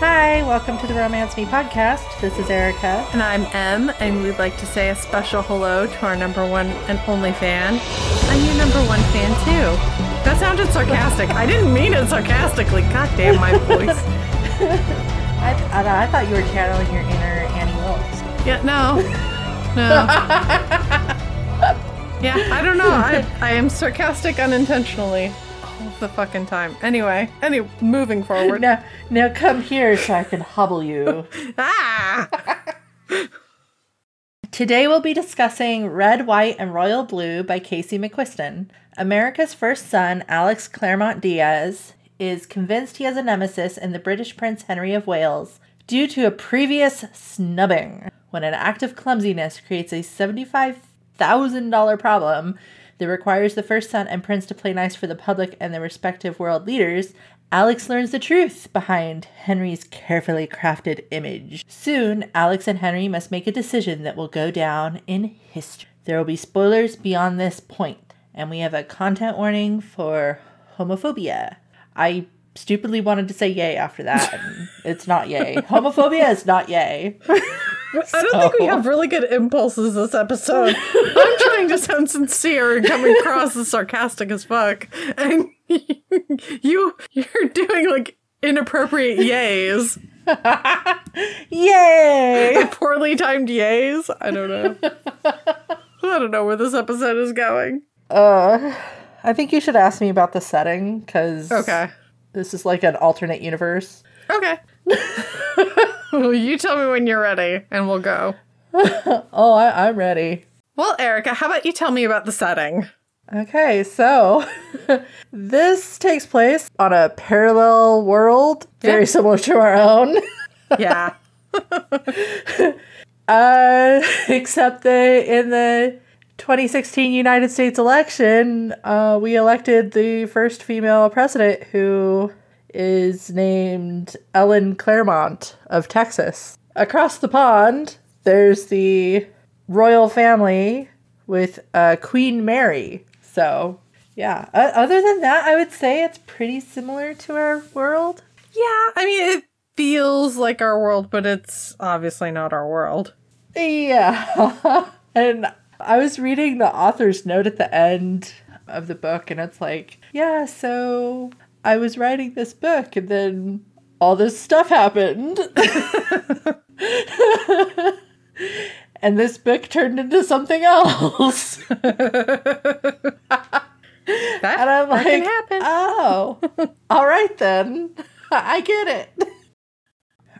Hi, welcome to the Romance Me podcast. This is Erica. And I'm Em, and we'd like to say a special hello to our number one and only fan. I'm your number one fan too. That sounded sarcastic. I didn't mean it sarcastically. God damn my voice. I, I, I thought you were channeling your inner Annie Wilkes. Yeah, no. No. yeah, I don't know. I, I am sarcastic unintentionally all the fucking time. Anyway, any moving forward. Now, now come here so I can hobble you. Ah! Today we'll be discussing Red, White, and Royal Blue by Casey McQuiston. America's first son, Alex Claremont Diaz, is convinced he has a nemesis in the British Prince Henry of Wales due to a previous snubbing. When an act of clumsiness creates a $75,000 problem that requires the first son and prince to play nice for the public and their respective world leaders, Alex learns the truth behind Henry's carefully crafted image. Soon, Alex and Henry must make a decision that will go down in history. There will be spoilers beyond this point, and we have a content warning for homophobia. I stupidly wanted to say yay after that. it's not yay. Homophobia is not yay. I don't think we have really good impulses this episode. I'm trying to sound sincere and coming across as sarcastic as fuck. And you you're doing like inappropriate yays. Yay! Poorly timed yays. I don't know. I don't know where this episode is going. Uh, I think you should ask me about the setting because Okay. this is like an alternate universe. Okay. Well, you tell me when you're ready and we'll go. Oh, I- I'm ready. Well, Erica, how about you tell me about the setting? Okay, so this takes place on a parallel world, very Yeah. similar to our own. Yeah. Uh, except that in the 2016 United States election, uh, we elected the first female president who is named Ellen Claremont of Texas. Across the pond, there's the royal family with uh, Queen Mary. So, yeah. O- other than that, I would say it's pretty similar to our world. Yeah, I mean, it feels like our world, but it's obviously not our world. Yeah. and I was reading the author's note at the end of the book, and it's like, yeah, so I was writing this book, and then all this stuff happened. and this book turned into something else. That, And I'm like, can happen. oh, all right then. I get it.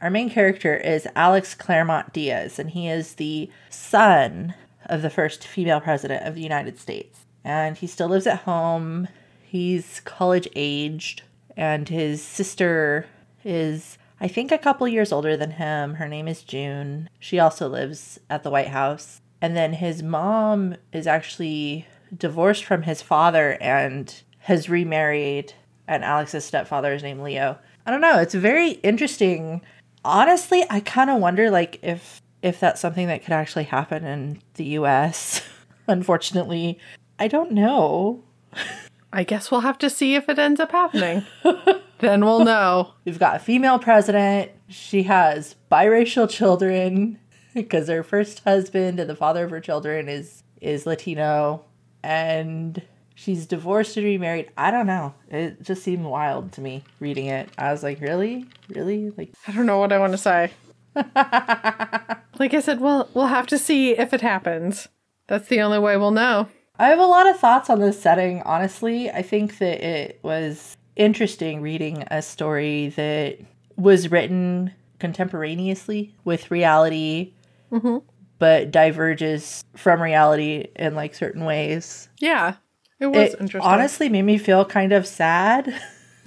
Our main character is Alex Claremont Diaz, and he is the son of the first female president of the United States. And he still lives at home. He's college aged, and his sister is, I think, a couple years older than him. Her name is June. She also lives at the White House. And then his mom is actually divorced from his father and has remarried, and Alex's stepfather is named Leo. I don't know. It's very interesting. Honestly, I kind of wonder like if if that's something that could actually happen in the U.S. Unfortunately, I don't know. I guess we'll have to see if it ends up happening. then we'll know. We've got a female president. She has biracial children because her first husband and the father of her children is is Latino and she's divorced and remarried. I don't know. It just seemed wild to me reading it. I was like, "Really? Really?" Like I don't know what I want to say. like I said, well, we'll have to see if it happens. That's the only way we'll know. I have a lot of thoughts on this setting, honestly. I think that it was interesting reading a story that was written contemporaneously with reality, mm-hmm. but diverges from reality in like certain ways. Yeah, it was It interesting. honestly made me feel kind of sad.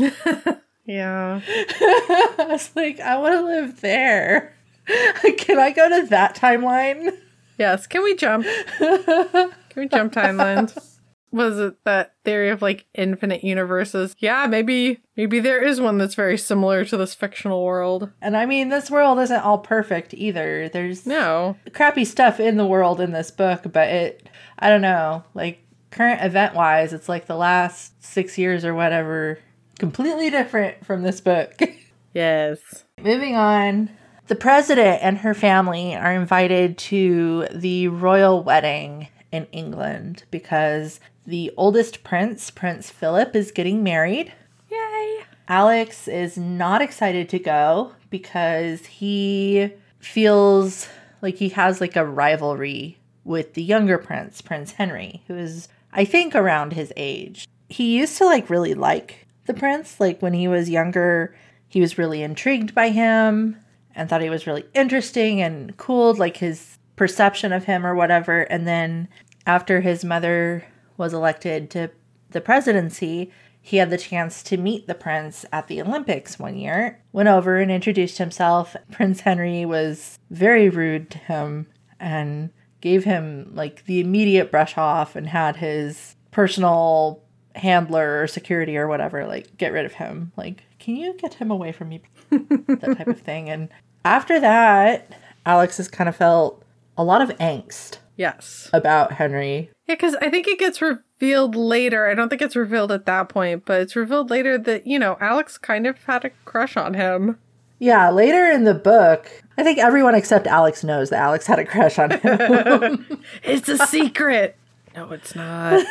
yeah. I was like, I want to live there. Can I go to that timeline? Yes. Can we jump? Can we jump timelines? Was it that theory of like infinite universes? Yeah, maybe maybe there is one that's very similar to this fictional world. And I mean, this world isn't all perfect either. There's No. crappy stuff in the world in this book, but it, I don't know, like current event wise, it's like the last six years or whatever, completely different from this book. Yes. Moving on, the president and her family are invited to the royal wedding in England because the oldest prince, Prince Philip, is getting married. Yay. Alex is not excited to go because he feels like he has like a rivalry with the younger prince, Prince Henry, who is I think around his age. He used to like really like the prince like when he was younger, he was really intrigued by him and thought he was really interesting and cool like his perception of him or whatever and then after his mother was elected to the presidency, he had the chance to meet the prince at the Olympics one year. Went over and introduced himself. Prince Henry was very rude to him and gave him like the immediate brush off and had his personal handler or security or whatever like get rid of him. Like, can you get him away from me? that type of thing. And after that, Alex has kind of felt a lot of angst Yes. about Henry. Yeah, because I think it gets revealed later. I don't think it's revealed at that point, but it's revealed later that, you know, Alex kind of had a crush on him. Yeah, later in the book, I think everyone except Alex knows that Alex had a crush on him. It's a secret. no, it's not.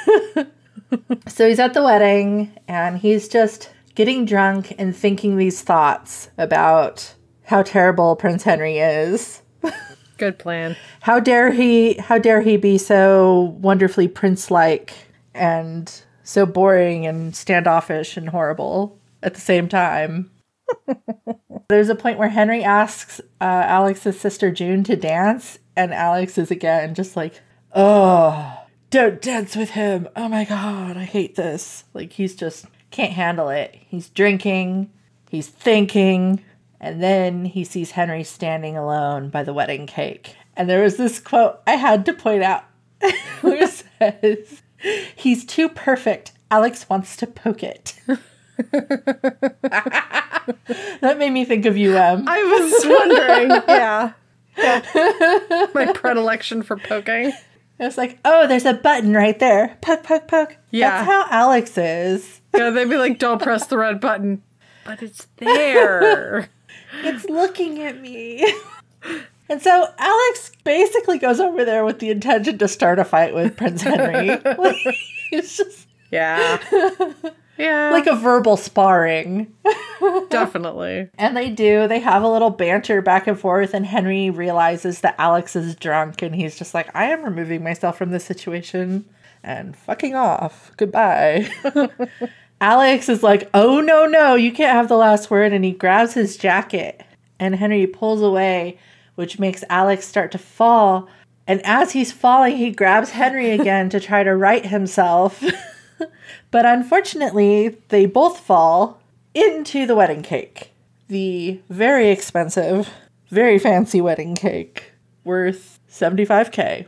so he's at the wedding and he's just getting drunk and thinking these thoughts about how terrible Prince Henry is. Good plan. How dare he how dare he be so wonderfully prince-like and so boring and standoffish and horrible at the same time. There's a point where Henry asks uh, Alex's sister June to dance, and Alex is again just like, "Oh, don't dance with him! Oh my god, I hate this!" Like he's just can't handle it. He's drinking, he's thinking, and then he sees Henry standing alone by the wedding cake. And there was this quote I had to point out where says, He's too perfect. Alex wants to poke it. that made me think of you, Em. I was wondering. yeah. Yeah. My predilection for poking. It's like, oh, there's a button right there. Poke, poke, poke. Yeah. That's how Alex is. Yeah, they'd be like, don't press the red button. But it's there. It's looking at me. And so Alex basically goes over there with the intention to start a fight with Prince Henry. Like, it's just Yeah. Yeah. like a verbal sparring. definitely. And they do. They have a little banter back and forth, and Henry realizes that Alex is drunk, and he's just like, I am removing myself from this situation and fucking off. Goodbye. Alex is like, Oh, no, no, you can't have the last word. And he grabs his jacket, and Henry pulls away, which makes Alex start to fall. And as he's falling, he grabs Henry again to try to right himself. but unfortunately, they both fall into the wedding cake. The very expensive, very fancy wedding cake worth 75k,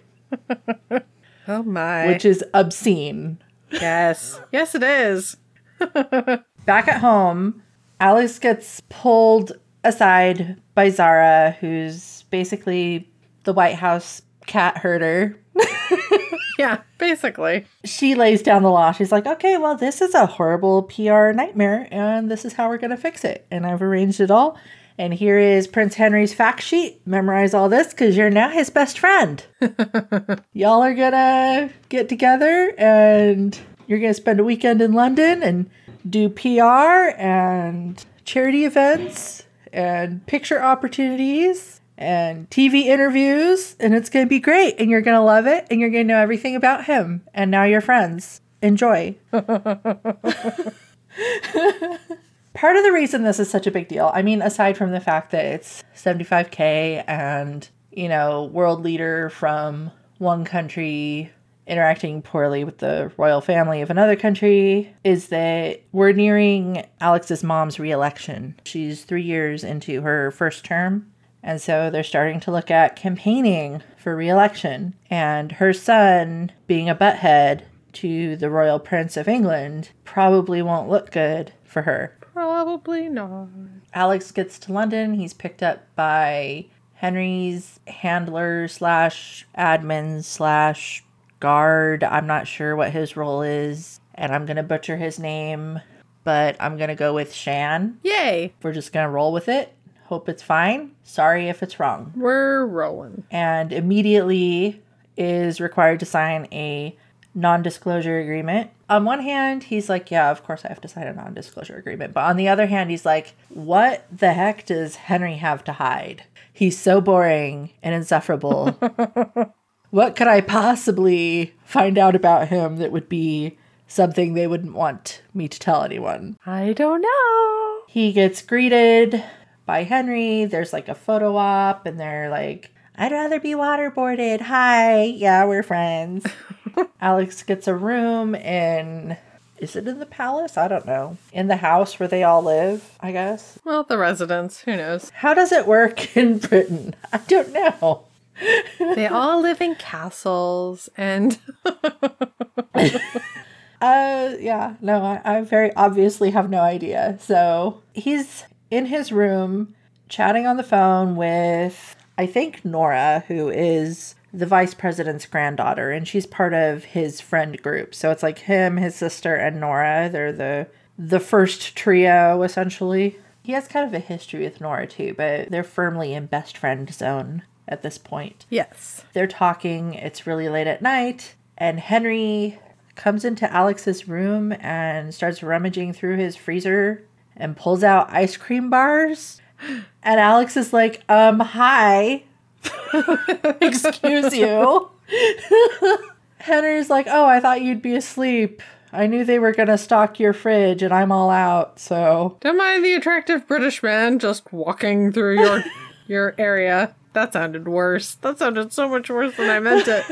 Oh my. which is obscene. yes. Yes, it is. Back at home, Alex gets pulled aside by Zahra, who's basically the White House cat herder. Yeah, basically. She lays down the law. She's like, okay, well, this is a horrible PR nightmare, and this is how we're going to fix it. And I've arranged it all. And here is Prince Henry's fact sheet. Memorize all this because you're now his best friend. Y'all are going to get together and you're going to spend a weekend in London and do PR and charity events and picture opportunities and TV interviews. And it's going to be great. And you're going to love it. And you're going to know everything about him. And now you're friends. Enjoy. Part of the reason this is such a big deal, I mean, aside from the fact that it's 75K and, you know, world leader from one country interacting poorly with the royal family of another country, is that we're nearing Alex's mom's reelection. She's three years into her first term. And so they're starting to look at campaigning for reelection. And her son, being a butthead to the royal prince of England, probably won't look good for her. Probably not. Alex gets to London. He's picked up by Henry's handler slash admin slash guard. I'm not sure what his role is, and I'm gonna butcher his name. but I'm going to go with Shaan. Yay. We're just going to roll with it. Hope it's fine. Sorry if it's wrong. We're rolling. And immediately is required to sign a non disclosure agreement. On one hand, he's like, Yeah, of course I have to sign a non disclosure agreement. But on the other hand, he's like, What the heck does Henry have to hide? He's so boring and insufferable. what could I possibly find out about him that would be something they wouldn't want me to tell anyone? I don't know. He gets greeted by Henry. There's like a photo op, and they're like, I'd rather be waterboarded. Hi. Yeah, we're friends. Alex gets a room in. Is it in the palace? I don't know. In the house where they all live, I guess. Well, the residence. who knows? How does it work in Britain? I don't know. They all live in castles and. uh, yeah, no, I, I very obviously have no idea. So he's in his room chatting on the phone with, I think, Nora, who is the vice president's granddaughter, and she's part of his friend group. So it's like him, his sister, and Nora. They're the the first trio essentially. He has kind of a history with Nora too, but they're firmly in best friend zone at this point. Yes. They're talking. It's really late at night, and Henry comes into Alex's room and starts rummaging through his freezer and pulls out ice cream bars. And Alex is like, um, hi. Excuse you. Henry's like, oh, I thought you'd be asleep. I knew they were going to stock your fridge and I'm all out, so. Don't mind the attractive British man just walking through your your area. That sounded worse. That sounded so much worse than I meant it.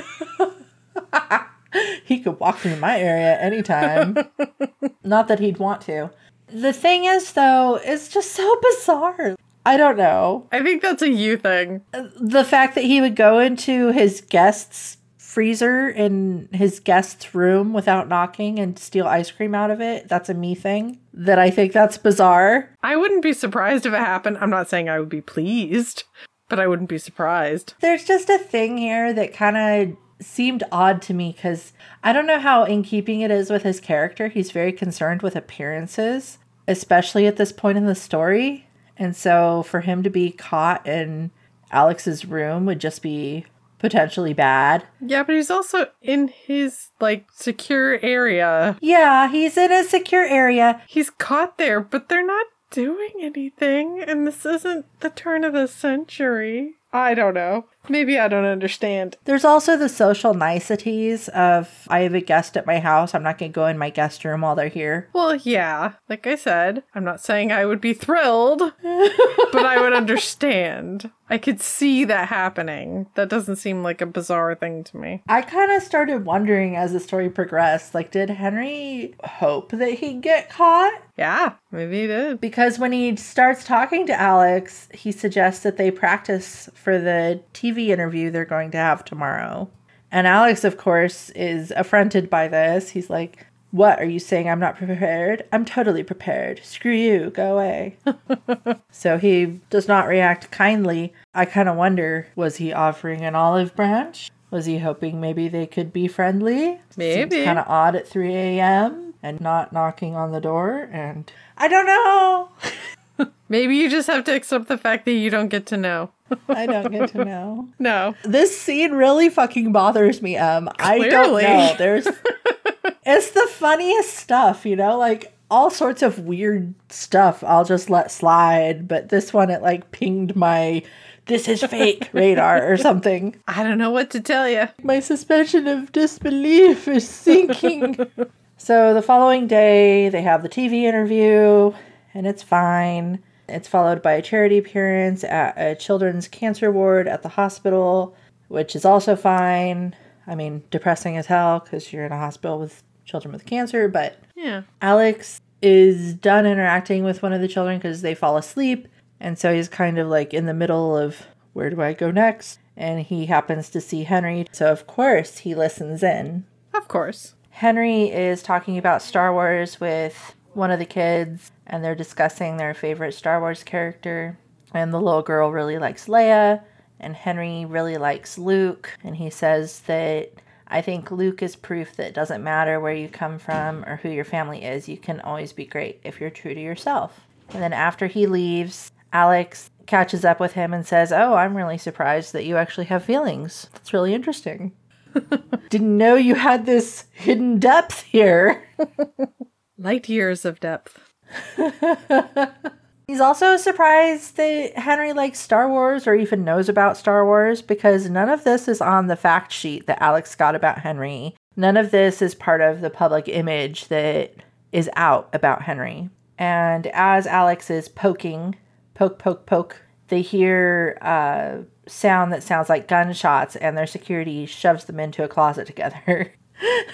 he could walk through my area anytime. Not that he'd want to. The thing is, though, it's just so bizarre. I don't know. I think that's a you thing. The fact that he would go into his guest's freezer in his guest's room without knocking and steal ice cream out of it, that's a me thing. That I think that's bizarre. I wouldn't be surprised if it happened. I'm not saying I would be pleased, but I wouldn't be surprised. There's just a thing here that kind of seemed odd to me because I don't know how in keeping it is with his character. He's very concerned with appearances, especially at this point in the story. And so for him to be caught in Alex's room would just be potentially bad. Yeah, but he's also in his like secure area. Yeah, he's in a secure area. He's caught there, but they're not doing anything, and this isn't the turn of the century. I don't know. Maybe I don't understand. There's also the social niceties of I have a guest at my house. I'm not going to go in my guest room while they're here. Well, yeah. Like I said, I'm not saying I would be thrilled, but I would understand. I could see that happening. That doesn't seem like a bizarre thing to me. I kind of started wondering as the story progressed like, did Henry hope that he'd get caught? Yeah, maybe he did. Because when he starts talking to Alex, he suggests that they practice for the TV interview they're going to have tomorrow. And Alex, of course, is affronted by this. He's like, What are you saying? I'm not prepared? I'm totally prepared. Screw you. Go away. so he does not react kindly. I kind of wonder was he offering an olive branch? Was he hoping maybe they could be friendly? Maybe. Kind of odd at 3 a.m. and not knocking on the door. And I don't know. Maybe you just have to accept the fact that you don't get to know. I don't get to know. No. This scene really fucking bothers me, Um, I don't Clearly. know. There's it's the funniest stuff, you know, like all sorts of weird stuff I'll just let slide, but this one it like pinged my this is fake radar or something. I don't know what to tell you. My suspension of disbelief is sinking. so the following day, they have the TV interview, and it's fine. It's followed by a charity appearance at a children's cancer ward at the hospital, which is also fine. I mean, depressing as hell because you're in a hospital with children with cancer, but Yeah. Alex is done interacting with one of the children because they fall asleep. And so he's kind of like in the middle of where do I go next? And he happens to see Henry. So, of course, he listens in. Of course. Henry is talking about Star Wars with one of the kids, and they're discussing their favorite Star Wars character. And the little girl really likes Leia, and Henry really likes Luke. And he says that I think Luke is proof that it doesn't matter where you come from or who your family is, you can always be great if you're true to yourself. And then after he leaves, Alex catches up with him and says, Oh, I'm really surprised that you actually have feelings. That's really interesting. Didn't know you had this hidden depth here. Light years of depth. He's also surprised that Henry likes Star Wars or even knows about Star Wars because none of this is on the fact sheet that Alex got about Henry. None of this is part of the public image that is out about Henry. And as Alex is poking, poke, poke, poke, they hear a sound that sounds like gunshots, and their security shoves them into a closet together.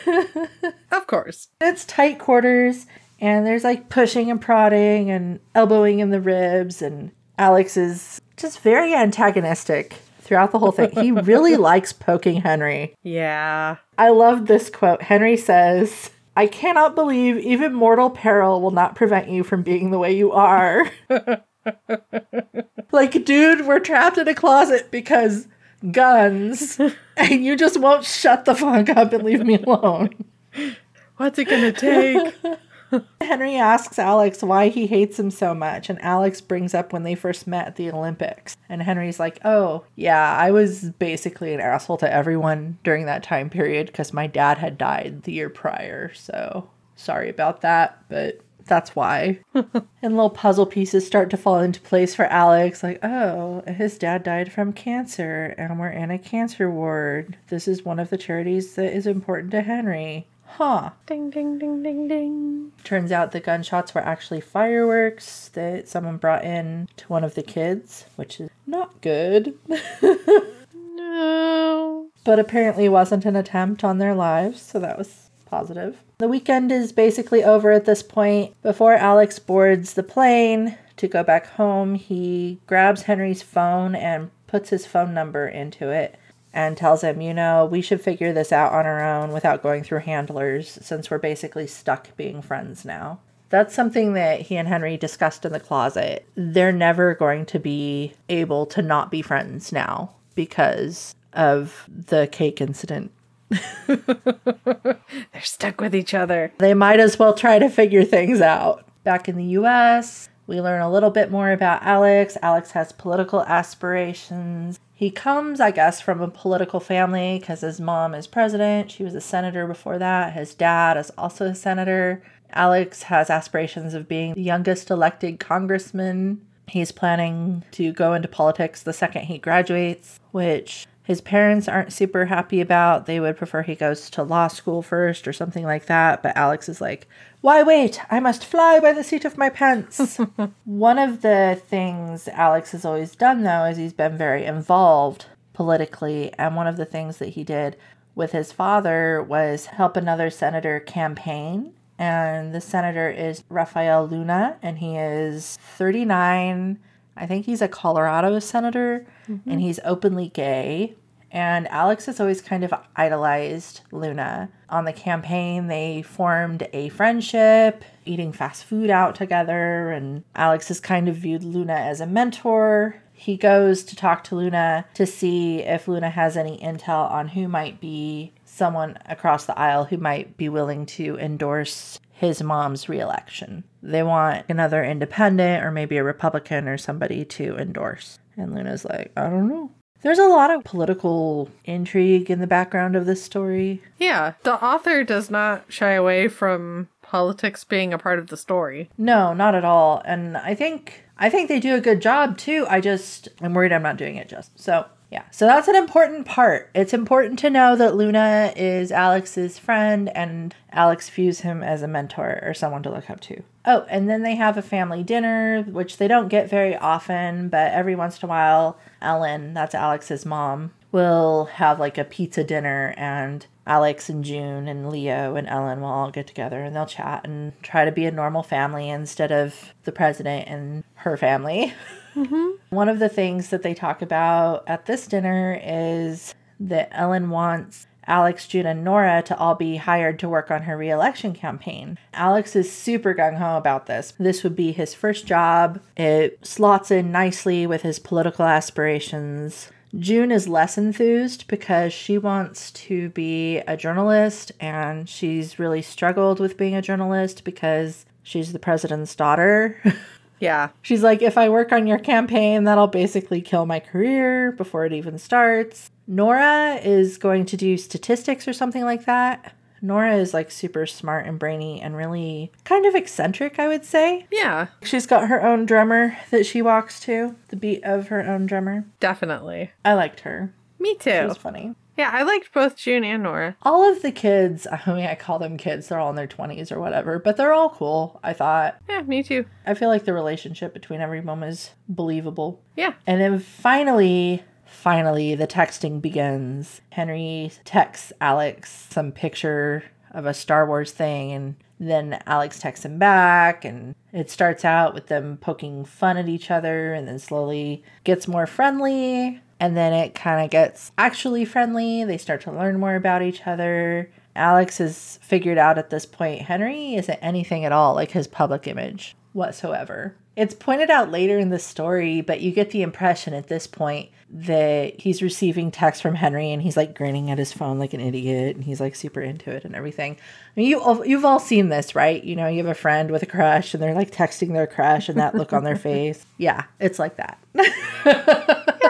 of course. It's tight quarters, and there's like pushing and prodding and elbowing in the ribs, and Alex is just very antagonistic throughout the whole thing. He really likes poking Henry. Yeah. I love this quote. Henry says, I cannot believe even mortal peril will not prevent you from being the way you are. like, dude, we're trapped in a closet because guns, and you just won't shut the fuck up and leave me alone. What's it gonna take? Henry asks Alex why he hates him so much, and Alex brings up when they first met at the Olympics. And Henry's like, Oh, yeah, I was basically an asshole to everyone during that time period because my dad had died the year prior. So sorry about that, but that's why. and little puzzle pieces start to fall into place for Alex like, oh, his dad died from cancer, and we're in a cancer ward. This is one of the charities that is important to Henry. Huh. Ding, ding, ding, ding, ding. Turns out the gunshots were actually fireworks that someone brought in to one of the kids, which is not good. no. But apparently wasn't an attempt on their lives, so that was positive. The weekend is basically over at this point. Before Alex boards the plane to go back home, he grabs Henry's phone and puts his phone number into it and tells him, you know, we should figure this out on our own without going through handlers since we're basically stuck being friends now. That's something that he and Henry discussed in the closet. They're never going to be able to not be friends now because of the cake incident. They're stuck with each other. They might as well try to figure things out. Back in the US, we learn a little bit more about Alex. Alex has political aspirations. He comes, I guess, from a political family because his mom is president. She was a senator before that. His dad is also a senator. Alex has aspirations of being the youngest elected congressman. He's planning to go into politics the second he graduates, which his parents aren't super happy about. They would prefer he goes to law school first or something like that. But Alex is like, why wait? I must fly by the seat of my pants. One of the things Alex has always done, though, is he's been very involved politically. And one of the things that he did with his father was help another senator campaign. And the senator is Rafael Luna, and he is 39 I think he's a Colorado senator mm-hmm. and he's openly gay. And Alex has always kind of idolized Luna. On the campaign, they formed a friendship, eating fast food out together, and Alex has kind of viewed Luna as a mentor. He goes to talk to Luna to see if Luna has any intel on who might be someone across the aisle who might be willing to endorse his mom's reelection. They want another independent or maybe a Republican or somebody to endorse. And Luna's like, I don't know. There's a lot of political intrigue in the background of this story. Yeah, the author does not shy away from politics being a part of the story. No, not at all. And I think I think they do a good job too. I just I'm worried I'm not doing it just. So yeah, so that's an important part. It's important to know that Luna is Alex's friend and Alex views him as a mentor or someone to look up to. Oh, and then they have a family dinner, which they don't get very often, but every once in a while, Ellen, that's Alex's mom, will have like a pizza dinner and Alex and June and Leo and Ellen will all get together and they'll chat and try to be a normal family instead of the president and her family. Mm-hmm. One of the things that they talk about at this dinner is that Ellen wants Alex, June, and Nora to all be hired to work on her reelection campaign. Alex is super gung ho about this. This would be his first job. It slots in nicely with his political aspirations. June is less enthused because she wants to be a journalist and she's really struggled with being a journalist because she's the president's daughter. Yeah. she's like, if I work on your campaign, that'll basically kill my career before it even starts. Nora is going to do statistics or something like that. Nora is like super smart and brainy and really kind of eccentric, I would say. Yeah. She's got her own drummer that she walks to, the beat of her own drummer. Definitely. I liked her. Me She too. was funny. Yeah, I liked both June and Nora. All of the kids, I mean, I call them kids, they're all in their 20s or whatever, but they're all cool, I thought. Yeah, me too. I feel like the relationship between everyone is believable. Yeah. And then finally, finally, the texting begins. Henry texts Alex some picture of a Star Wars thing, and then Alex texts him back, and it starts out with them poking fun at each other, and then slowly gets more friendly, and then it kind of gets actually friendly. They start to learn more about each other. Alex has figured out at this point Henry isn't anything at all like his public image whatsoever. It's pointed out later in the story, but you get the impression at this point that he's receiving text from Henry and he's like grinning at his phone like an idiot and he's like super into it and everything. I mean, you you've all seen this, right? You know, you have a friend with a crush and they're like texting their crush and that look on their face. Yeah, it's like that.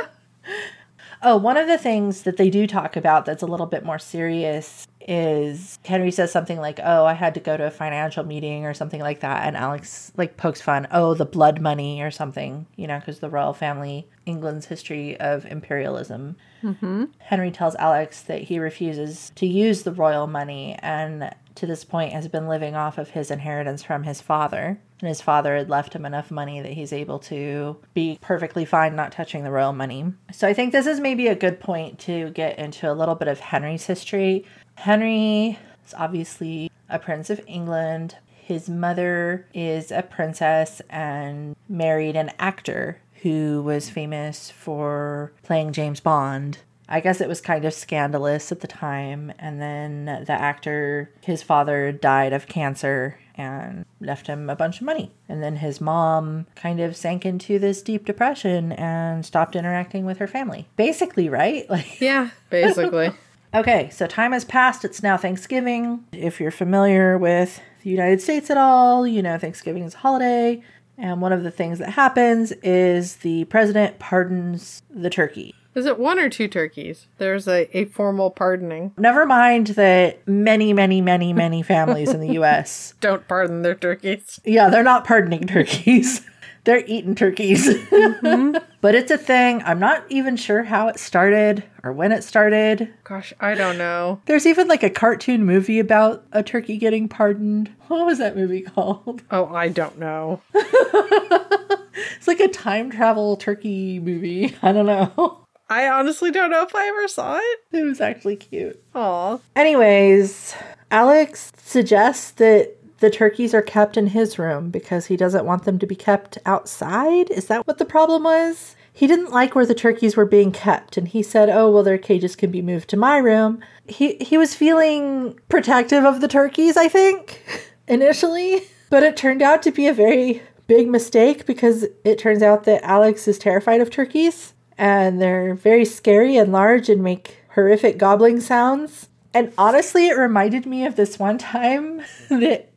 Oh, one of the things that they do talk about that's a little bit more serious is Henry says something like, "Oh, I had to go to a financial meeting or something like that," and Alex like pokes fun, "Oh, the blood money or something," you know, because the royal family, England's history of imperialism. Mm-hmm. Henry tells Alex that he refuses to use the royal money and to this point has been living off of his inheritance from his father. And his father had left him enough money that he's able to be perfectly fine not touching the royal money. So I think this is maybe a good point to get into a little bit of Henry's history. Henry is obviously a prince of England. His mother is a princess and married an actor who was famous for playing James Bond. I guess it was kind of scandalous at the time. And then the actor, his father died of cancer and left him a bunch of money. And then his mom kind of sank into this deep depression and stopped interacting with her family. Basically, right? Like Yeah, basically. Okay, so time has passed. It's now Thanksgiving. If you're familiar with the United States at all, you know Thanksgiving is a holiday. And one of the things that happens is the president pardons the turkey. Is it one or two turkeys? There's a, a formal pardoning. Never mind that many, many, many, many families in the US, Don't pardon their turkeys. yeah, they're not pardoning turkeys. They're eating turkeys. Mm-hmm. but it's a thing. I'm not even sure how it started or when it started. Gosh, I don't know. There's even like a cartoon movie about a turkey getting pardoned. What was that movie called? Oh, I don't know. It's like a time travel turkey movie. I don't know. I honestly don't know if I ever saw it. It was actually cute. Aw. Anyways, Alex suggests that the turkeys are kept in his room because he doesn't want them to be kept outside. Is that what the problem was? He didn't like where the turkeys were being kept and he said, "Oh, well their cages can be moved to my room." He he was feeling protective of the turkeys, I think, initially, but it turned out to be a very big mistake because it turns out that Alex is terrified of turkeys and they're very scary and large and make horrific gobbling sounds. And honestly, it reminded me of this one time that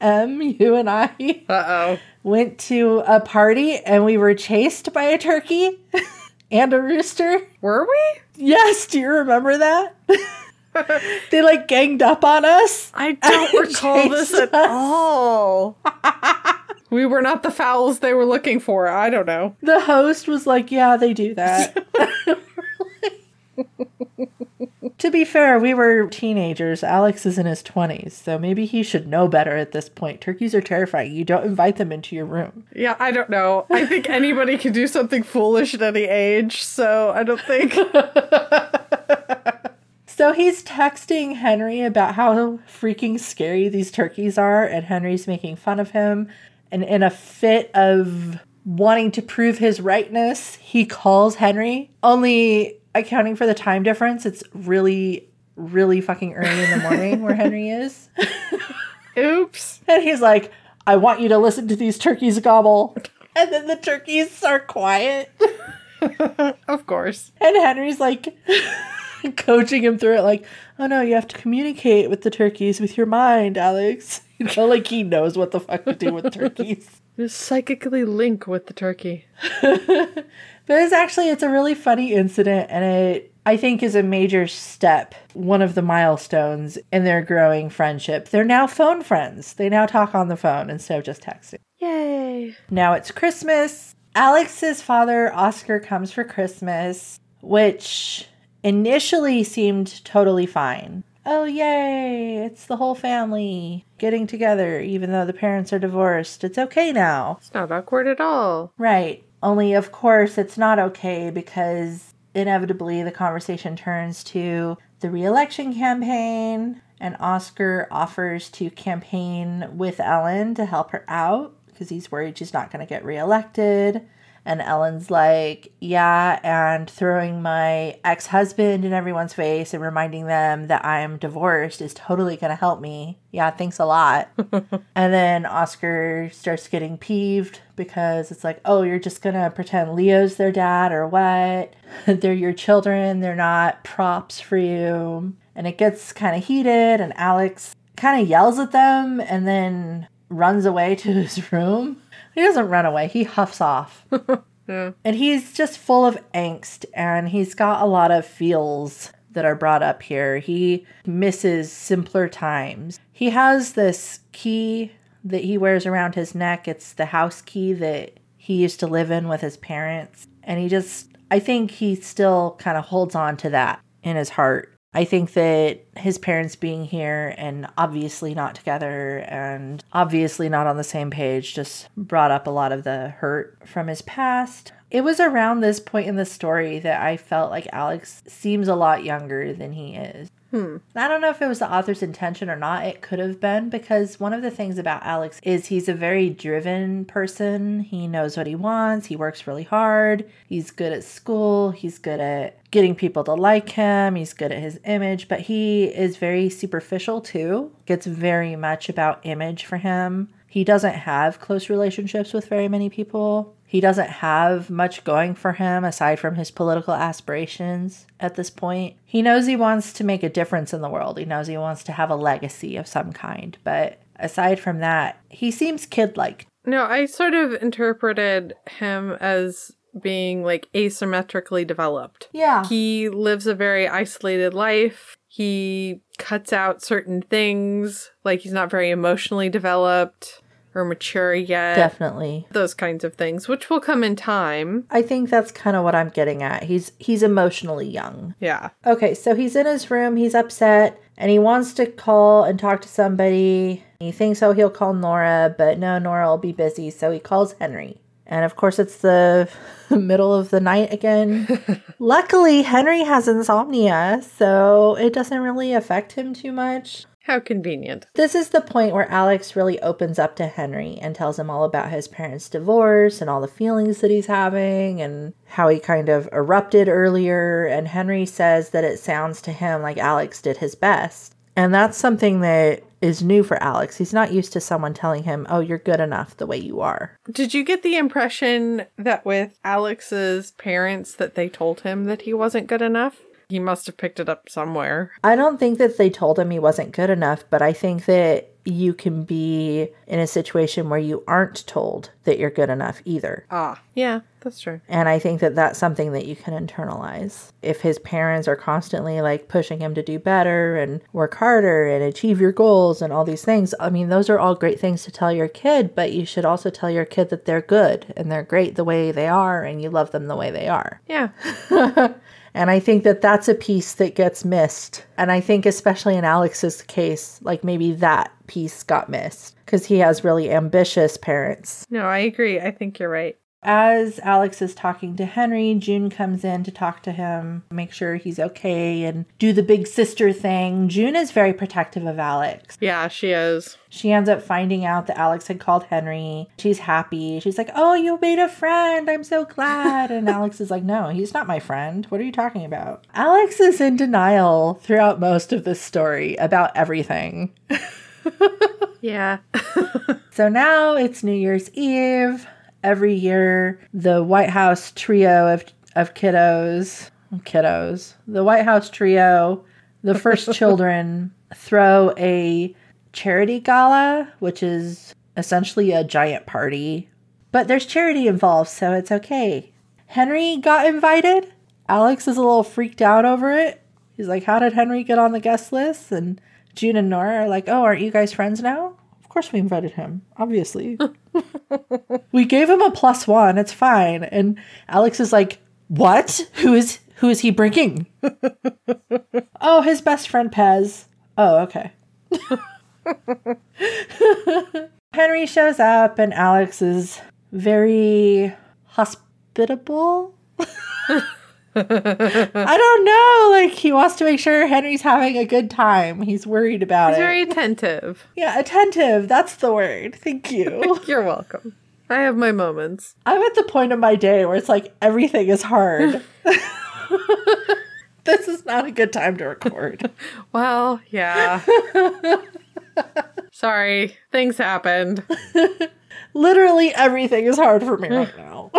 Em, you and I Uh oh. went to a party and we were chased by a turkey and a rooster. Were we? Yes, do you remember that? they like ganged up on us. I don't recall this at us. all. we were not the fowls they were looking for. I don't know. The host was like, Yeah, they do that. to be fair, we were teenagers. Alex is in his 20s, so maybe he should know better at this point. Turkeys are terrifying. You don't invite them into your room. Yeah, I don't know. I think anybody can do something foolish at any age, so I don't think. So he's texting Henry about how freaking scary these turkeys are, and Henry's making fun of him. And in a fit of wanting to prove his rightness, he calls Henry. Only accounting for the time difference, it's really, really fucking early in the morning where Henry is. Oops. And he's like, I want you to listen to these turkeys gobble. And then the turkeys are quiet. of course. And Henry's like coaching him through it, like, oh no, you have to communicate with the turkeys with your mind, Alex. You know, like he knows what the fuck to do with turkeys. Just psychically link with the turkey. but it's actually it's a really funny incident and it I think is a major step, one of the milestones in their growing friendship. They're now phone friends. They now talk on the phone instead of just texting. Yay. Now it's Christmas. Alex's father, Oscar, comes for Christmas, which initially seemed totally fine. Oh, yay! It's the whole family getting together, even though the parents are divorced. It's okay now. It's not awkward at all. Right. Only, of course, it's not okay because inevitably the conversation turns to the reelection campaign, and Oscar offers to campaign with Ellen to help her out because he's worried she's not going to get reelected. And Ellen's like, yeah, and throwing my ex husband in everyone's face and reminding them that I'm divorced is totally going to help me. Yeah, thanks a lot. and then Oscar starts getting peeved because it's like, oh, you're just going to pretend Leo's their dad or what? They're your children, they're not props for you. And it gets kind of heated, and Alex kind of yells at them and then runs away to his room. He doesn't run away, he huffs off. Yeah. And he's just full of angst and he's got a lot of feels that are brought up here. He misses simpler times. He has this key that he wears around his neck. It's the house key that he used to live in with his parents. And he just, I think he still kind of holds on to that in his heart. I think that his parents being here and obviously not together and obviously not on the same page just brought up a lot of the hurt from his past. It was around this point in the story that I felt like Alex seems a lot younger than he is. Hmm. I don't know if it was the author's intention or not. It could have been because one of the things about Alex is he's a very driven person. He knows what he wants, he works really hard, he's good at school, he's good at getting people to like him, he's good at his image, but he is very superficial too. It's very much about image for him. He doesn't have close relationships with very many people. He doesn't have much going for him aside from his political aspirations at this point. He knows he wants to make a difference in the world. He knows he wants to have a legacy of some kind. But aside from that, he seems kid like. No, I sort of interpreted him as being like asymmetrically developed. Yeah. He lives a very isolated life. He cuts out certain things, like he's not very emotionally developed or mature yet. Definitely. Those kinds of things, which will come in time. I think that's kind of what I'm getting at. He's he's emotionally young. Yeah. Okay, so he's in his room, he's upset, and he wants to call and talk to somebody. He thinks, oh, he'll call Nora, but no, Nora will be busy, so he calls Henry. And of course, it's the middle of the night again. Luckily, Henry has insomnia, so it doesn't really affect him too much. How convenient. This is the point where Alex really opens up to Henry and tells him all about his parents' divorce and all the feelings that he's having and how he kind of erupted earlier. And Henry says that it sounds to him like Alex did his best. And that's something that is new for Alex. He's not used to someone telling him, oh, you're good enough the way you are. Did you get the impression that with Alex's parents that they told him that he wasn't good enough? He must have picked it up somewhere. I don't think that they told him he wasn't good enough, but I think that you can be in a situation where you aren't told that you're good enough either. Ah, yeah, that's true. And I think that that's something that you can internalize. If his parents are constantly like pushing him to do better and work harder and achieve your goals and all these things, I mean, those are all great things to tell your kid, but you should also tell your kid that they're good and they're great the way they are and you love them the way they are. Yeah. And I think that that's a piece that gets missed. And I think, especially in Alex's case, like maybe that piece got missed because he has really ambitious parents. No, I agree. I think you're right. As Alex is talking to Henry, June comes in to talk to him, make sure he's okay, and do the big sister thing. June is very protective of Alex. Yeah, she is. She ends up finding out that Alex had called Henry. She's happy. She's like, Oh, you made a friend. I'm so glad. And Alex is like, No, he's not my friend. What are you talking about? Alex is in denial throughout most of this story about everything. Yeah. So now it's New Year's Eve. Every year, the White House trio of of kiddos, kiddos, the White House trio, the first children throw a charity gala, which is essentially a giant party. But there's charity involved, so it's okay. Henry got invited. Alex is a little freaked out over it. He's like, How did Henry get on the guest list? And June and Nora are like, Oh, aren't you guys friends now? Of course we invited him, obviously. we gave him a plus one, it's fine. And Alex is like, What? Who is who is he bringing? oh, his best friend Pez. Oh, okay. Henry shows up and Alex is very hospitable. I don't know. Like he wants to make sure Henry's having a good time. He's worried about it. He's it. very attentive. yeah, attentive. That's the word. Thank you. You're welcome. I have my moments. I'm at the point of my day where it's like everything is hard. this is not a good time to record. Well, yeah. Sorry, things happened. Literally everything is hard for me right now.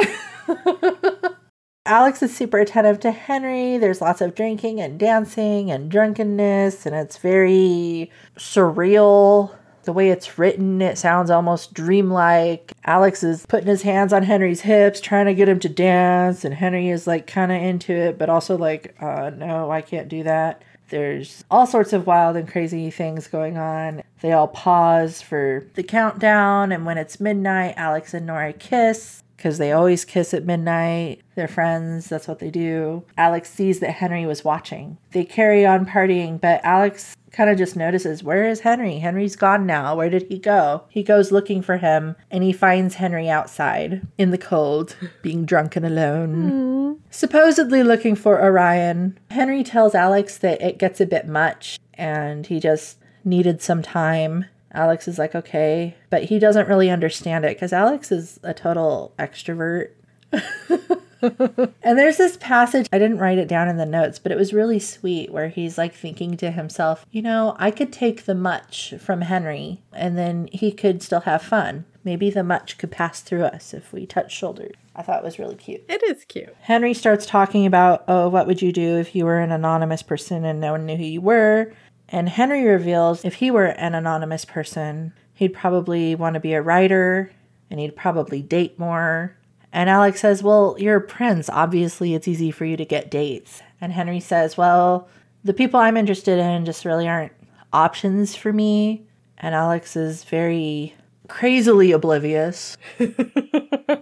Alex is super attentive to Henry. There's lots of drinking and dancing and drunkenness, and it's very surreal. The way it's written, it sounds almost dreamlike. Alex is putting his hands on Henry's hips, trying to get him to dance, and Henry is like kind of into it, but also like, uh, no, I can't do that. There's all sorts of wild and crazy things going on. They all pause for the countdown, and when it's midnight, Alex and Nora kiss because they always kiss at midnight. They're friends, that's what they do. Alex sees that Henry was watching. They carry on partying, but Alex kind of just notices, Where is Henry? Henry's gone now. Where did he go? He goes looking for him and he finds Henry outside in the cold, being drunk and alone. Supposedly looking for Orion. Henry tells Alex that it gets a bit much and he just needed some time. Alex is like, okay, but he doesn't really understand it because Alex is a total extrovert. and there's this passage, I didn't write it down in the notes, but it was really sweet where he's like thinking to himself, you know, I could take the much from Henry and then he could still have fun. Maybe the much could pass through us if we touch shoulders. I thought it was really cute. It is cute. Henry starts talking about, oh, what would you do if you were an anonymous person and no one knew who you were? And Henry reveals if he were an anonymous person, he'd probably want to be a writer and he'd probably date more. And Alex says, Well, you're a prince. Obviously, it's easy for you to get dates. And Henry says, Well, the people I'm interested in just really aren't options for me. And Alex is very crazily oblivious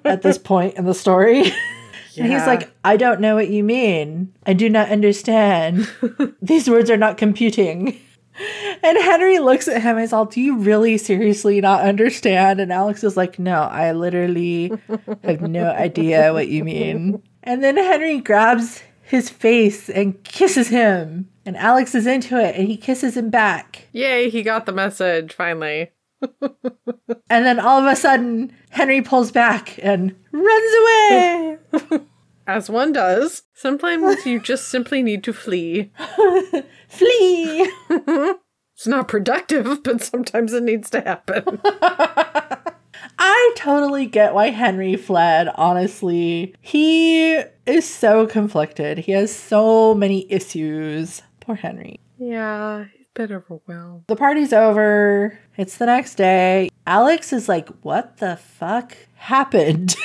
at this point in the story. And he's like, I don't know what you mean. I do not understand. These words are not computing. And Henry looks at him and is all, Do you really seriously not understand? And Alex is like, No, I literally have no idea what you mean. And then Henry grabs his face and kisses him. And Alex is into it and he kisses him back. Yay, he got the message finally. And then all of a sudden, Henry pulls back and runs away. As one does. Sometimes you just simply need to flee. Flee. It's not productive, but sometimes it needs to happen. I totally get why Henry fled, honestly. He is so conflicted. He has so many issues. Poor Henry. yeah, he's a bit overwhelmed. The party's over. It's the next day. Alex is like, What the fuck happened?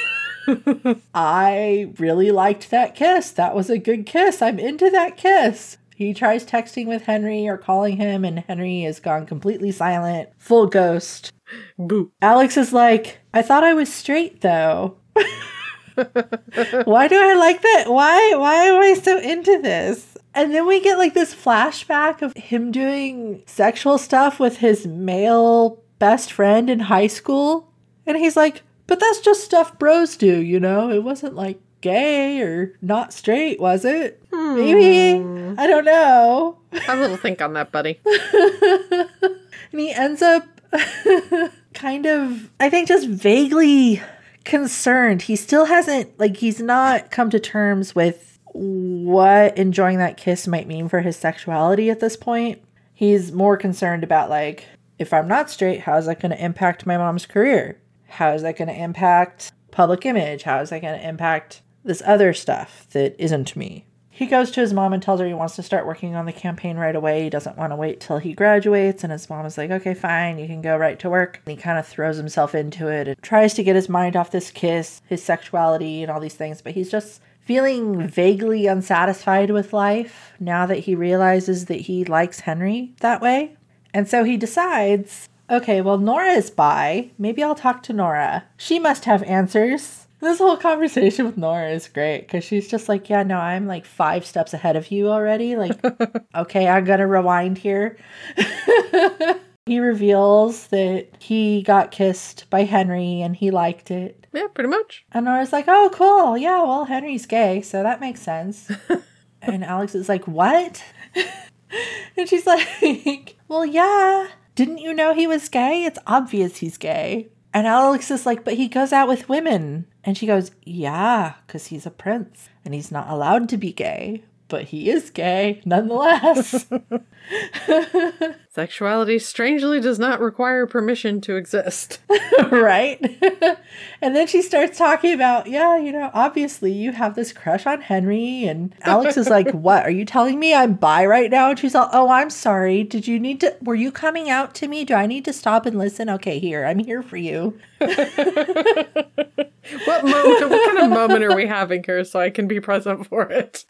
I really liked that kiss. That was a good kiss. I'm into that kiss. He tries texting with Henry or calling him, and Henry has gone completely silent, full ghost. Boo. Alex is like, I thought I was straight though. why do I like that? Why why am I so into this? And then we get like this flashback of him doing sexual stuff with his male best friend in high school. And he's like, but that's just stuff bros do, you know? It wasn't like gay or not straight, was it? Maybe. Hmm. I don't know. Have a little think on that, buddy. And he ends up kind of, I think, just vaguely concerned. He still hasn't, like, he's not come to terms with what enjoying that kiss might mean for his sexuality at this point. He's more concerned about, like, if I'm not straight, how is that going to impact my mom's career? How is that going to impact public image? How is that going to impact this other stuff that isn't me. He goes to his mom and tells her he wants to start working on the campaign right away. He doesn't want to wait till he graduates. And his mom is like, okay, fine, you can go right to work. And he kind of throws himself into it and tries to get his mind off this kiss, his sexuality, and all these things. But he's just feeling vaguely unsatisfied with life now that he realizes that he likes Henry that way. And so he decides, okay, well, Nora is bi. Maybe I'll talk to Nora. She must have answers. This whole conversation with Nora is great because she's just like, yeah, no, I'm like five steps ahead of you already. Like, okay, I'm going to rewind here. he reveals that he got kissed by Henry and he liked it. Yeah, pretty much. And Nora's like, oh, cool. Yeah, well, Henry's gay, so that makes sense. and Alex is like, what? and she's like, well, yeah. Didn't you know he was gay? It's obvious he's gay. And Alex is like, but he goes out with women. And she goes, yeah, because he's a prince and he's not allowed to be gay, but he is gay nonetheless. Sexuality strangely does not require permission to exist. right? and then she starts talking about, yeah, you know, obviously you have this crush on Henry. And Alex is like, what? Are you telling me I'm bi right now? And she's all, oh, I'm sorry. Did you need to, were you coming out to me? Do I need to stop and listen? Okay, here, I'm here for you. what, mo- what kind of moment are we having here so I can be present for it?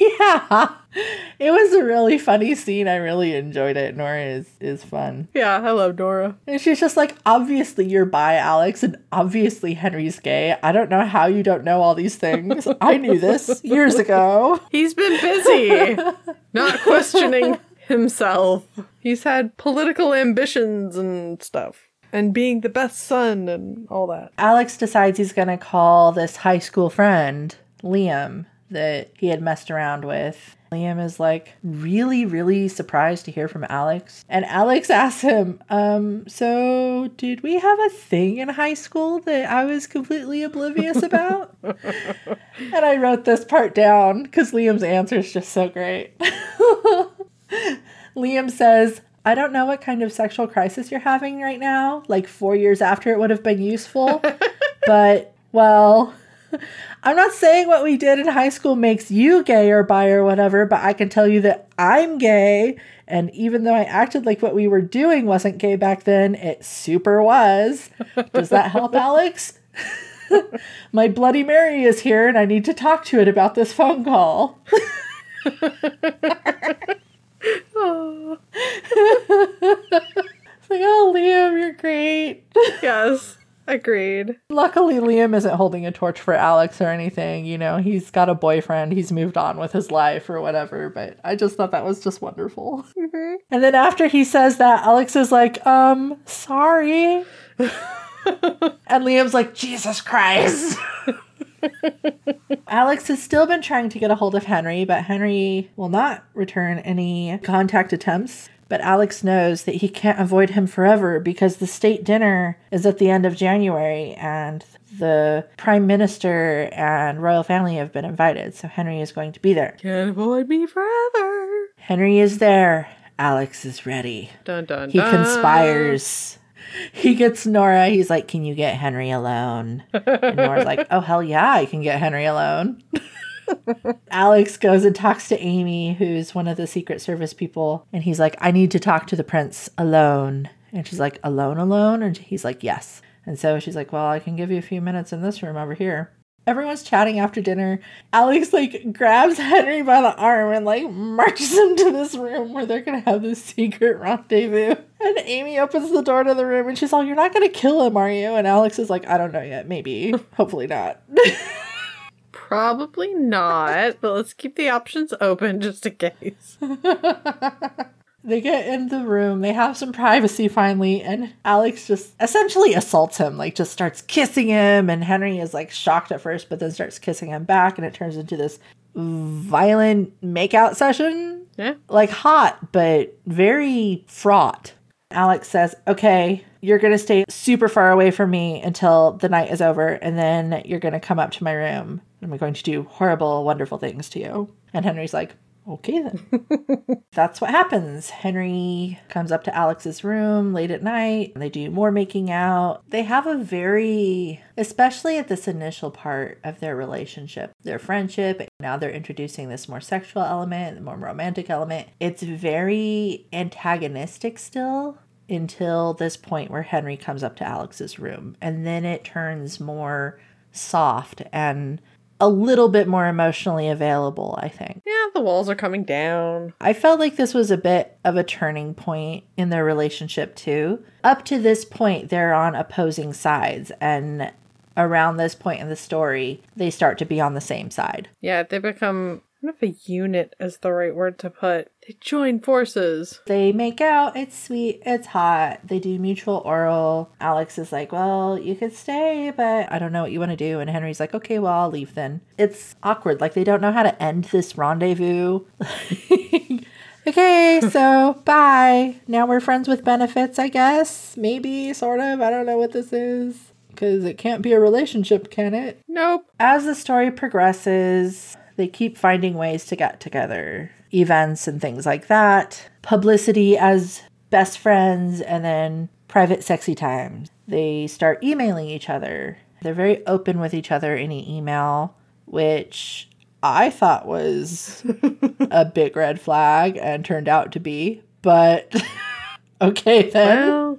yeah. It was a really funny scene. I really enjoyed it. Nora is is fun. Yeah, I love Nora. And she's just like, obviously you're bi, Alex, and obviously Henry's gay. I don't know how you don't know all these things. I knew this years ago. He's been busy, not questioning himself. He's had political ambitions and stuff. And being the best son and all that. Alex decides he's going to call this high school friend, Liam, that he had messed around with. Liam is like really, really surprised to hear from Alex. And Alex asks him, um, so did we have a thing in high school that I was completely oblivious about? and I wrote this part down because Liam's answer is just so great. Liam says, I don't know what kind of sexual crisis you're having right now, like four years after it would have been useful, but well, I'm not saying what we did in high school makes you gay or bi or whatever, but I can tell you that I'm gay. And even though I acted like what we were doing wasn't gay back then, it super was. Does that help, Alex? My Bloody Mary is here and I need to talk to it about this phone call. oh. it's like, oh, Liam, you're great. Yes. Agreed. Luckily, Liam isn't holding a torch for Alex or anything. You know, he's got a boyfriend, he's moved on with his life or whatever. But I just thought that was just wonderful. Mm-hmm. And then after he says that, Alex is like, um, sorry. and Liam's like, Jesus Christ. Alex has still been trying to get a hold of Henry, but Henry will not return any contact attempts. But Alex knows that he can't avoid him forever because the state dinner is at the end of January and the prime minister and royal family have been invited. So Henry is going to be there. Can't avoid me forever. Henry is there. Alex is ready. Dun, dun, he dun. conspires. He gets Nora. He's like, Can you get Henry alone? And Nora's like, Oh, hell yeah, I can get Henry alone. Alex goes and talks to Amy, who's one of the Secret Service people, and he's like, I need to talk to the prince alone. And she's like, Alone, alone? And he's like, Yes. And so she's like, Well, I can give you a few minutes in this room over here. Everyone's chatting after dinner. Alex like grabs Henry by the arm and like marches him to this room where they're gonna have this secret rendezvous. And Amy opens the door to the room and she's like, You're not gonna kill him, are you? And Alex is like, I don't know yet. Maybe. Hopefully not. Probably not, but let's keep the options open just in case. they get in the room, they have some privacy finally, and Alex just essentially assaults him, like just starts kissing him, and Henry is like shocked at first, but then starts kissing him back, and it turns into this violent makeout session. Yeah. Like hot, but very fraught. Alex says, Okay, you're going to stay super far away from me until the night is over, and then you're going to come up to my room. And I'm going to do horrible, wonderful things to you. And Henry's like, Okay, then. That's what happens. Henry comes up to Alex's room late at night. They do more making out. They have a very, especially at this initial part of their relationship, their friendship. Now they're introducing this more sexual element, the more romantic element. It's very antagonistic still until this point where Henry comes up to Alex's room. And then it turns more soft and a little bit more emotionally available, I think. Yeah, the walls are coming down. I felt like this was a bit of a turning point in their relationship, too. Up to this point, they're on opposing sides, and around this point in the story, they start to be on the same side. Yeah, they become kind of a unit is the right word to put. They join forces. They make out, it's sweet, it's hot. They do mutual oral. Alex is like, Well, you could stay, but I don't know what you want to do. And Henry's like, Okay, well, I'll leave then. It's awkward. Like, they don't know how to end this rendezvous. okay, so bye. Now we're friends with benefits, I guess. Maybe, sort of. I don't know what this is. Because it can't be a relationship, can it? Nope. As the story progresses, they keep finding ways to get together, events and things like that, publicity as best friends, and then private sexy times. They start emailing each other. They're very open with each other in email, which I thought was a big red flag and turned out to be. But okay, then.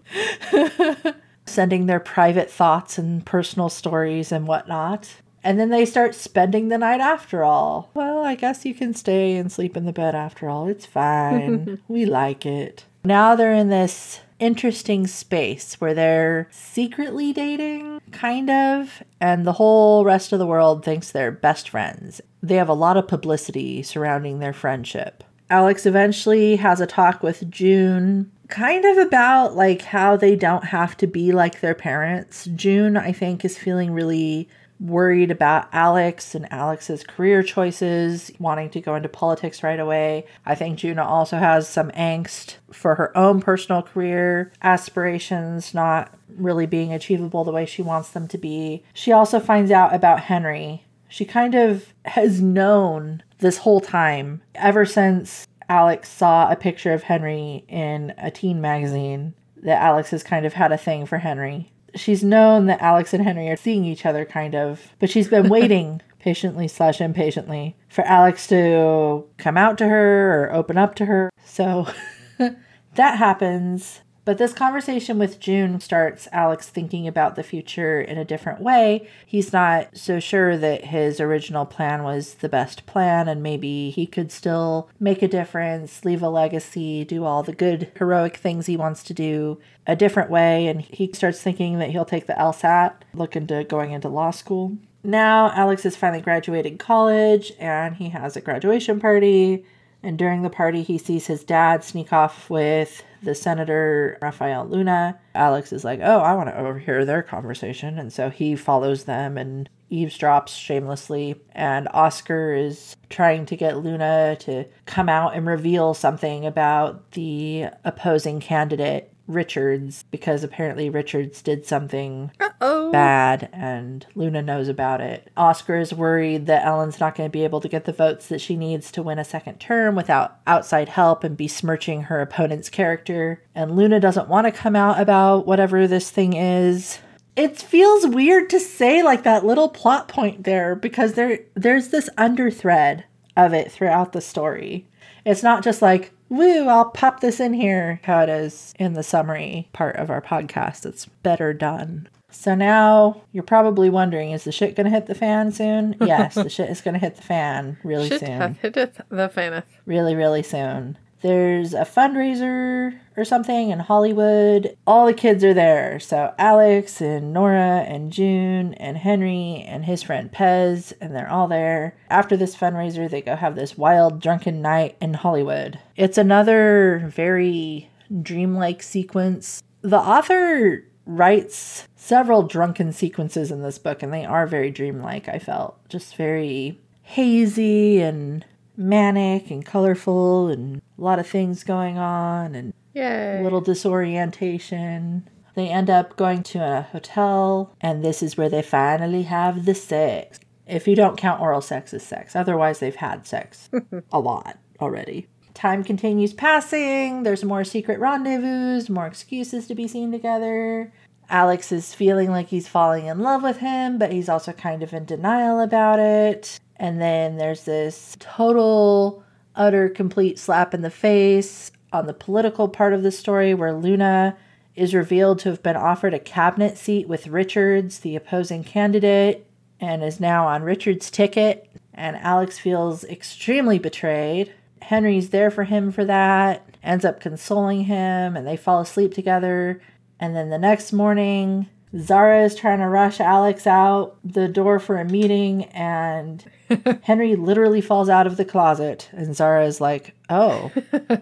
Well, Sending their private thoughts and personal stories and whatnot. And then they start spending the night after all. Well, I guess you can stay and sleep in the bed after all. It's fine. we like it. Now they're in this interesting space where they're secretly dating, kind of, and the whole rest of the world thinks they're best friends. They have a lot of publicity surrounding their friendship. Alex eventually has a talk with June, kind of about like how they don't have to be like their parents. June, I think, is feeling really worried about Alex and Alex's career choices, wanting to go into politics right away. I think June also has some angst for her own personal career aspirations not really being achievable the way she wants them to be. She also finds out about Henry. She kind of has known this whole time, ever since Alex saw a picture of Henry in a teen magazine, that Alex has kind of had a thing for Henry she's known that Alex and Henry are seeing each other kind of, but she's been waiting patiently slash impatiently for Alex to come out to her or open up to her. So that happens. But this conversation with June starts Alex thinking about the future in a different way. He's not so sure that his original plan was the best plan, and maybe he could still make a difference, leave a legacy, do all the good, heroic things he wants to do a different way. And he starts thinking that he'll take the LSAT, look into going into law school. Now, Alex has finally graduated college and he has a graduation party. And during the party, he sees his dad sneak off with the senator, Rafael Luna. Alex is like, Oh, I want to overhear their conversation. And so he follows them and eavesdrops shamelessly. And Oscar is trying to get Luna to come out and reveal something about the opposing candidate Richards because apparently Richards did something Uh-oh. bad and Luna knows about it. Oscar is worried that Ellen's not going to be able to get the votes that she needs to win a second term without outside help and besmirching her opponent's character. And Luna doesn't want to come out about whatever this thing is. It feels weird to say like that little plot point there because there there's this underthread of it throughout the story. It's not just like woo, I'll pop this in here, how it is in the summary part of our podcast. It's better done. So now you're probably wondering, is the shit gonna hit the fan soon? yes, the shit is gonna hit the fan really Shit soon. hitteth the faneth. Really, really soon. There's a fundraiser or something in Hollywood. All the kids are there. So Alex and Nora and June and Henry and his friend Pez, and they're all there. After this fundraiser, they go have this wild drunken night in Hollywood. It's another very dreamlike sequence. The author writes several drunken sequences in this book, and they are very dreamlike, I felt. Just very hazy and manic and colorful and a lot of things going on and Yay. a little disorientation. They end up going to a hotel, and this is where they finally have the sex. If you don't count oral sex as sex, otherwise, they've had sex a lot already. Time continues passing. There's more secret rendezvous, more excuses to be seen together. Alex is feeling like he's falling in love with him, but he's also kind of in denial about it. And then there's this total, utter, complete slap in the face on the political part of the story where Luna is revealed to have been offered a cabinet seat with Richards, the opposing candidate, and is now on Richards' ticket. And Alex feels extremely betrayed. Henry's there for him for that, ends up consoling him, and they fall asleep together. And then the next morning, Zahra is trying to rush Alex out the door for a meeting, and Henry literally falls out of the closet. And Zahra is like, Oh,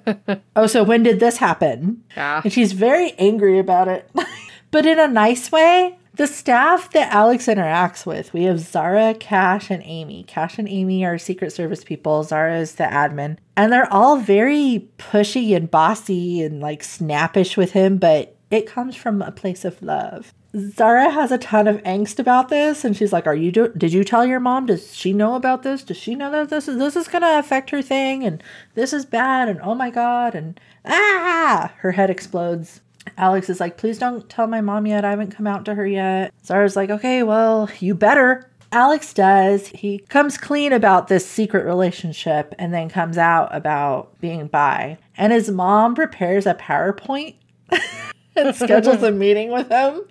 oh, so when did this happen? Yeah. And she's very angry about it, but in a nice way. The staff that Alex interacts with, we have Zahra, Cash, and Amy. Cash and Amy are Secret Service people. Zahra is the admin. And they're all very pushy and bossy and like snappish with him, but it comes from a place of love. Zahra has a ton of angst about this, and she's like, "Are you do- did you tell your mom? Does she know about this? Does she know that this is this is gonna affect her thing? And this is bad? And oh my god! And ah!" Her head explodes. Alex is like, "Please don't tell my mom yet. I haven't come out to her yet." Zahra's like, "Okay, well, you better." Alex does. He comes clean about this secret relationship and then comes out about being bi. And his mom prepares a PowerPoint and schedules a meeting with him.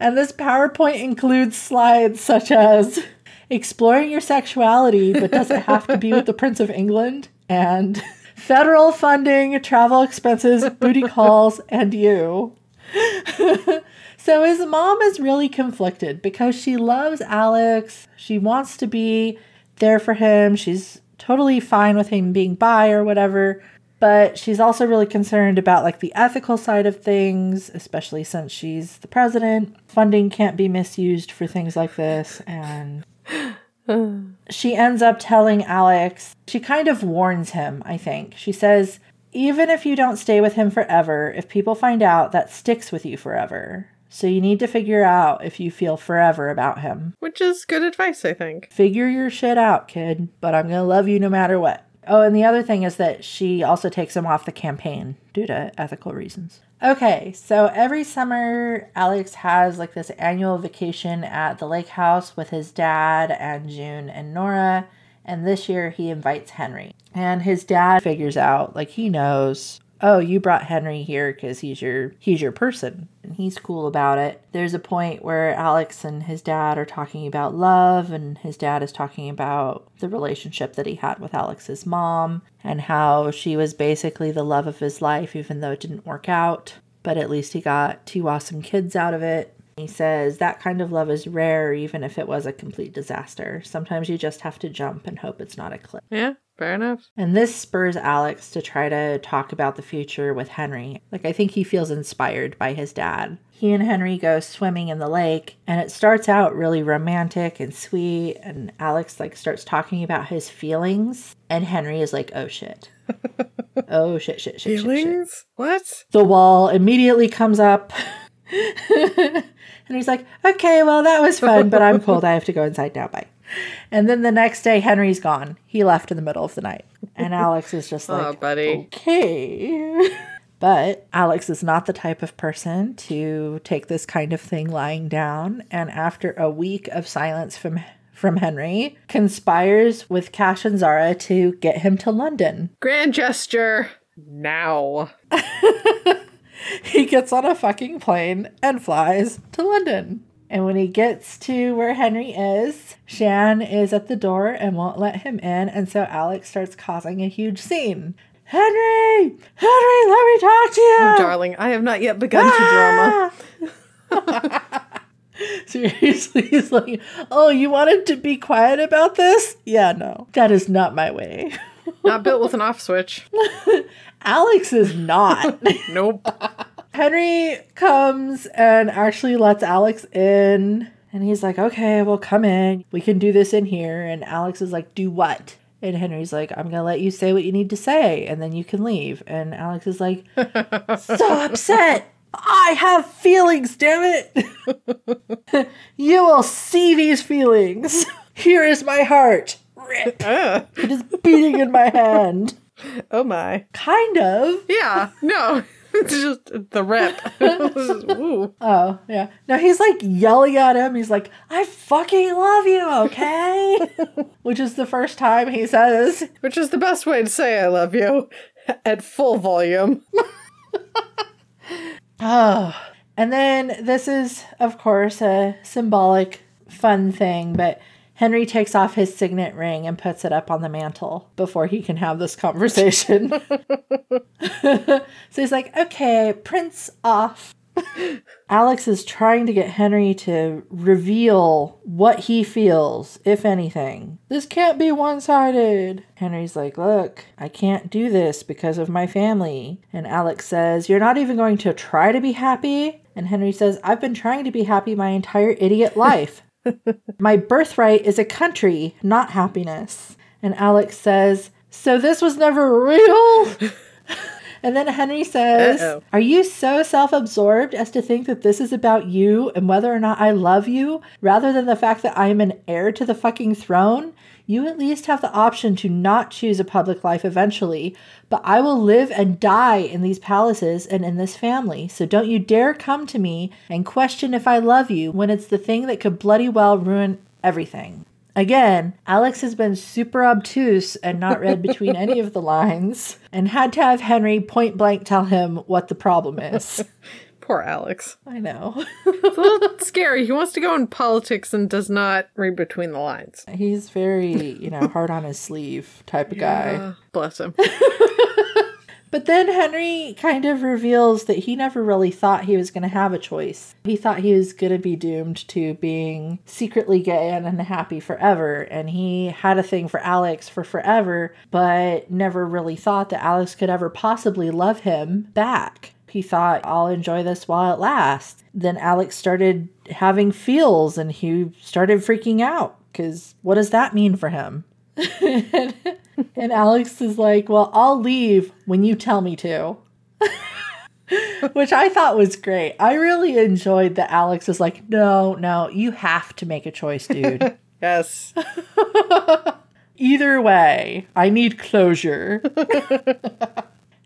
And this PowerPoint includes slides such as exploring your sexuality, but does it have to be with the Prince of England? And federal funding, travel expenses, booty calls, and you. so his mom is really conflicted because she loves Alex. She wants to be there for him. She's totally fine with him being bi or whatever but she's also really concerned about like the ethical side of things especially since she's the president. Funding can't be misused for things like this and she ends up telling alex she kind of warns him i think. She says even if you don't stay with him forever if people find out that sticks with you forever. So you need to figure out if you feel forever about him. Which is good advice, I think. figure your shit out kid but i'm gonna love you no matter what Oh, and the other thing is that she also takes him off the campaign due to ethical reasons. Okay, so every summer, Alex has like this annual vacation at the lake house with his dad and June and Nora. And this year, he invites Henry. And his dad figures out, like, he knows, oh, you brought Henry here because he's your he's your person, and he's cool about it. There's a point where Alex and his dad are talking about love, and his dad is talking about the relationship that he had with Alex's mom, and how she was basically the love of his life, even though it didn't work out. But at least he got two awesome kids out of it. He says that kind of love is rare, even if it was a complete disaster. Sometimes you just have to jump and hope it's not a cliff. Yeah, fair enough. And this spurs Alex to try to talk about the future with Henry. Like, I think he feels inspired by his dad. He and Henry go swimming in the lake, and it starts out really romantic and sweet. And Alex, like, starts talking about his feelings, and Henry is like, oh shit. oh shit, shit, shit, shit, shit. Feelings? What? The wall immediately comes up. and he's like, okay, well, that was fun, but I'm cold. I have to go inside now. Bye. And then the next day, Henry's gone. He left in the middle of the night. And Alex is just like, oh, buddy. okay. But Alex is not the type of person to take this kind of thing lying down. And after a week of silence from from Henry, conspires with Cash and Zahra to get him to London. Grand gesture. Now. He gets on a fucking plane and flies to London. And when he gets to where Henry is, Shaan is at the door and won't let him in. And so Alex starts causing a huge scene. Henry! Henry, let me talk to you! Oh, darling, I have not yet begun to drama. Ah! Seriously, he's like, oh, you wanted to be quiet about this? Yeah, no, that is not my way. Not built with an off switch. Alex is not. Nope. Henry comes and actually lets Alex in. And he's like, okay, well, come in. We can do this in here. And Alex is like, do what? And Henry's like, I'm going to let you say what you need to say, and then you can leave. And Alex is like, so upset. I have feelings, damn it. you will see these feelings. Here is my heart. Rip. Uh, It is beating in my hand. oh my. Kind of. Yeah. No. It's just the rip. Oh, yeah. Now he's like yelling at him. He's like, I fucking love you, okay? Which is the first time he says, Which is the best way to say I love you at full volume. oh. And then this is, of course, a symbolic, fun thing, but Henry takes off his signet ring and puts it up on the mantle before he can have this conversation. so he's like, okay, Prince off. Alex is trying to get Henry to reveal what he feels, if anything. This can't be one sided. Henry's like, Look, I can't do this because of my family. And Alex says, You're not even going to try to be happy? And Henry says, I've been trying to be happy my entire idiot life. my birthright is a country, not happiness. And Alex says, So this was never real? And then Henry says, Uh-oh. Are you so self absorbed as to think that this is about you and whether or not I love you, rather than the fact that I am an heir to the fucking throne? You at least have the option to not choose a public life eventually, but I will live and die in these palaces and in this family. So don't you dare come to me and question if I love you when it's the thing that could bloody well ruin everything. Again, Alex has been super obtuse and not read between any of the lines and had to have Henry point blank tell him what the problem is. Poor Alex. I know. It's a little scary. He wants to go in politics and does not read between the lines. He's very, you know, hard on his sleeve type of guy. Bless him. But then Henry kind of reveals that he never really thought he was going to have a choice. He thought he was going to be doomed to being secretly gay and unhappy forever. And he had a thing for Alex for forever, but never really thought that Alex could ever possibly love him back. He thought, I'll enjoy this while it lasts. Then Alex started having feels and he started freaking out because what does that mean for him? And Alex is like, Well, I'll leave when you tell me to. Which I thought was great. I really enjoyed that Alex is like, No, no, you have to make a choice, dude. Yes. Either way, I need closure.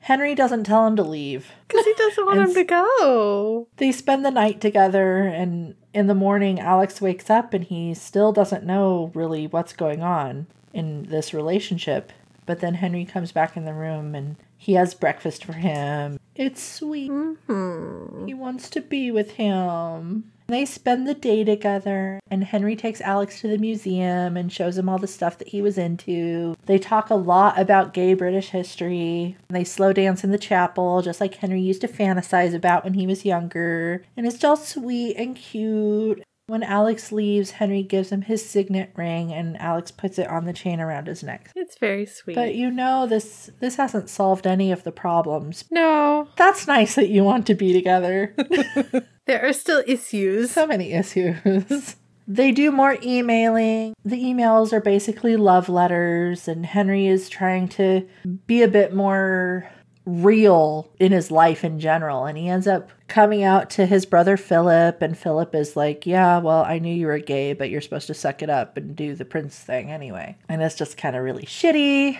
Henry doesn't tell him to leave. Because he doesn't want him to go. They spend the night together, and in the morning, Alex wakes up and he still doesn't know really what's going on in this relationship. But then Henry comes back in the room and he has breakfast for him. It's sweet. Mm-hmm. He wants to be with him. They spend the day together, and Henry takes Alex to the museum and shows him all the stuff that he was into. They talk a lot about gay British history. They slow dance in the chapel, just like Henry used to fantasize about when he was younger. And it's all sweet and cute. When Alex leaves, Henry gives him his signet ring, and Alex puts it on the chain around his neck. It's very sweet. But you know, this this hasn't solved any of the problems. no, That's nice that you want to be together. there are still issues. so many issues. They do more emailing. The emails are basically love letters, and Henry is trying to be a bit more real in his life in general. And he ends up coming out to his brother Philip, and Philip is like, Yeah, well, I knew you were gay, but you're supposed to suck it up and do the prince thing anyway. And it's just kind of really shitty.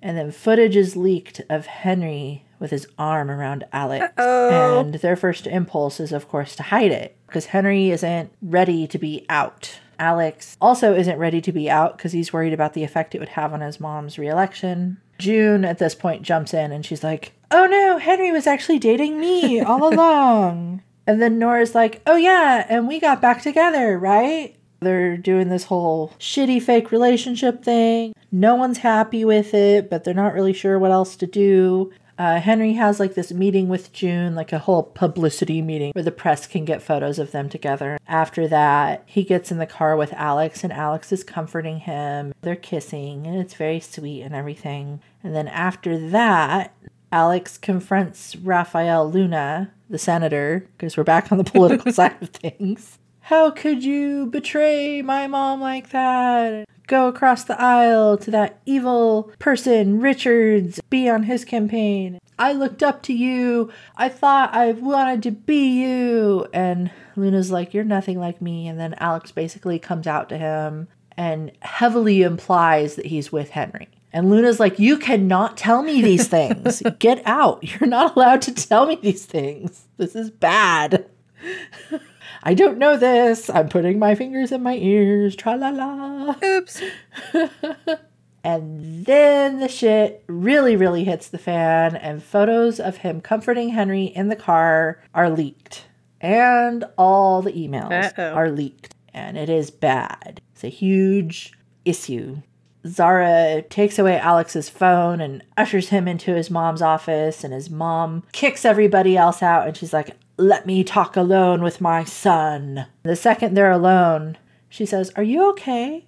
And then footage is leaked of Henry with his arm around Alex. Uh-oh. And their first impulse is, of course, to hide it because Henry isn't ready to be out. Alex also isn't ready to be out because he's worried about the effect it would have on his mom's reelection. June at this point jumps in and she's like, Oh no, Henry was actually dating me all along. And then Nora's like, Oh yeah, and we got back together, right? They're doing this whole shitty fake relationship thing. No one's happy with it, but they're not really sure what else to do. Uh, Henry has like this meeting with June, like a whole publicity meeting where the press can get photos of them together. After that, he gets in the car with Alex, and Alex is comforting him. They're kissing, and it's very sweet and everything. And then after that, Alex confronts Rafael Luna, the senator, because we're back on the political side of things. How could you betray my mom like that? Go across the aisle to that evil person, Richards, be on his campaign. I looked up to you. I thought I wanted to be you. And Luna's like, You're nothing like me. And then Alex basically comes out to him. and heavily implies that he's with Henry. And Luna's like, You cannot tell me these things. Get out. You're not allowed to tell me these things. This is bad. I don't know this. I'm putting my fingers in my ears. Tra la la. Oops. And then the shit really, really hits the fan, and photos of him comforting Henry in the car are leaked. And all the emails Uh-oh. are leaked. And it is bad. It's a huge issue. Zahra takes away Alex's phone and ushers him into his mom's office, and his mom kicks everybody else out, and she's like, Let me talk alone with my son. The second they're alone, she says, Are you okay?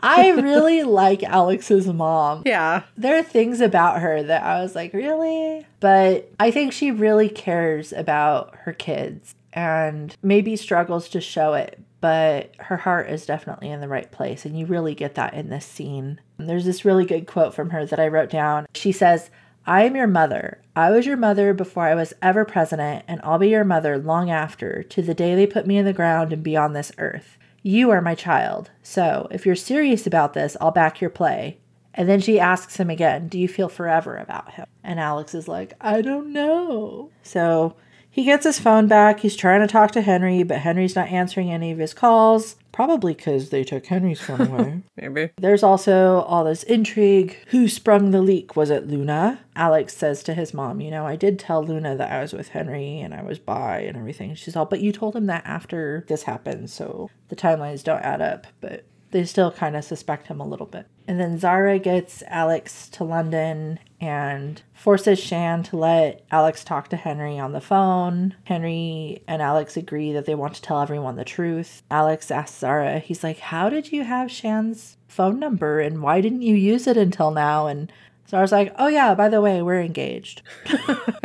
I really like Alex's mom. Yeah. There are things about her that I was like, really? But I think she really cares about her kids and maybe struggles to show it, but her heart is definitely in the right place. And you really get that in this scene. There's this really good quote from her that I wrote down. She says, I am your mother. I was your mother before I was ever president, and I'll be your mother long after, to the day they put me in the ground and beyond this earth. You are my child. So, if you're serious about this, I'll back your play. And then she asks him again, Do you feel forever about him? And Alex is like, I don't know. So he gets his phone back. He's trying to talk to Henry, but Henry's not answering any of his calls. Probably because they took Henry's phone away. Maybe. There's also all this intrigue. Who sprung the leak? Was it Luna? Alex says to his mom, You know, I did tell Luna that I was with Henry and I was bi and everything. She's all, But you told him that after this happened, so the timelines don't add up. But they still kind of suspect him a little bit. And then Zahra gets Alex to London and forces Shaan to let Alex talk to Henry on the phone. Henry and Alex agree that they want to tell everyone the truth. Alex asks Zahra, he's like, How did you have Shaan's phone number and why didn't you use it until now? And Zahra's like, Oh, yeah, by the way, we're engaged.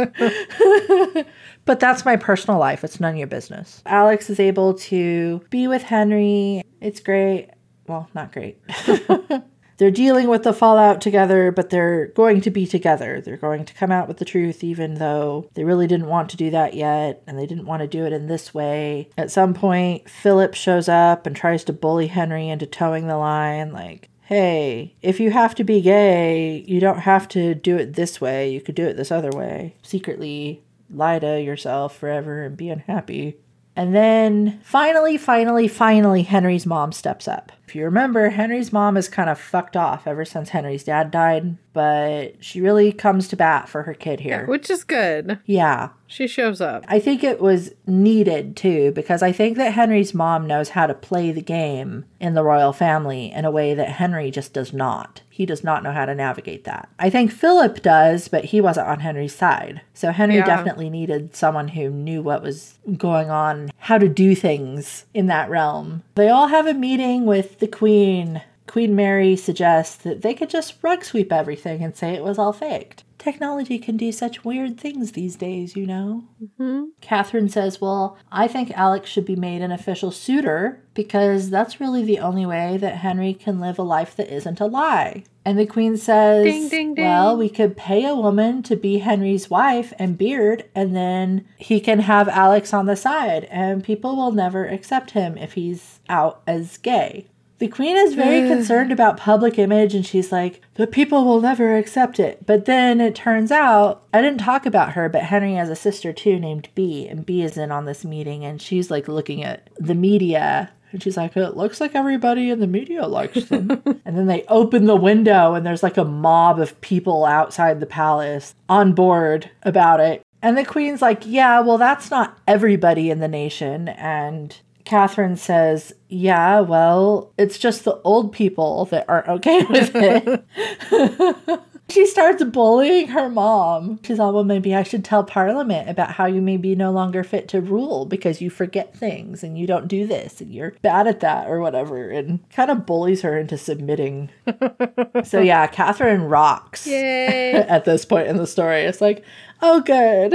but that's my personal life. It's none of your business. Alex is able to be with Henry. It's great. Well, not great. they're dealing with the fallout together, but they're going to be together. They're going to come out with the truth, even though they really didn't want to do that yet, and they didn't want to do it in this way. At some point, Philip shows up and tries to bully Henry into towing the line, like, hey, if you have to be gay, you don't have to do it this way. You could do it this other way. Secretly lie to yourself forever and be unhappy. And then finally, finally, finally, Henry's mom steps up. If you remember, Henry's mom is kind of fucked off ever since Henry's dad died, but she really comes to bat for her kid here. Which is good. Yeah. She shows up. I think it was needed too, because I think that Henry's mom knows how to play the game in the royal family in a way that Henry just does not. He does not know how to navigate that. I think Philip does, but he wasn't on Henry's side. So Henry Yeah. definitely needed someone who knew what was going on, how to do things in that realm. They all have a meeting with the Queen. Queen Mary suggests that they could just rug sweep everything and say it was all faked. Technology can do such weird things these days, you know? Mm-hmm. Catherine says, Well, I think Alex should be made an official suitor because that's really the only way that Henry can live a life that isn't a lie. And the Queen says, Ding, ding, ding. Well, we could pay a woman to be Henry's wife and beard, and then he can have Alex on the side, and people will never accept him if he's out as gay. The queen is very mm. concerned about public image and she's like, the people will never accept it. But then it turns out, I didn't talk about her, but Henry has a sister too named Bea, and Bea is in on this meeting and she's like looking at the media. And she's like, it looks like everybody in the media likes them. and then they open the window and there's like a mob of people outside the palace on board about it. And the queen's like, yeah, well, that's not everybody in the nation. And Catherine says, Yeah, well, it's just the old people that aren't okay with it. she starts bullying her mom. She's all, Well, maybe I should tell Parliament about how you may be no longer fit to rule because you forget things and you don't do this and you're bad at that or whatever, and kind of bullies her into submitting. so, yeah, Catherine rocks Yay. at this point in the story. It's like, oh, good.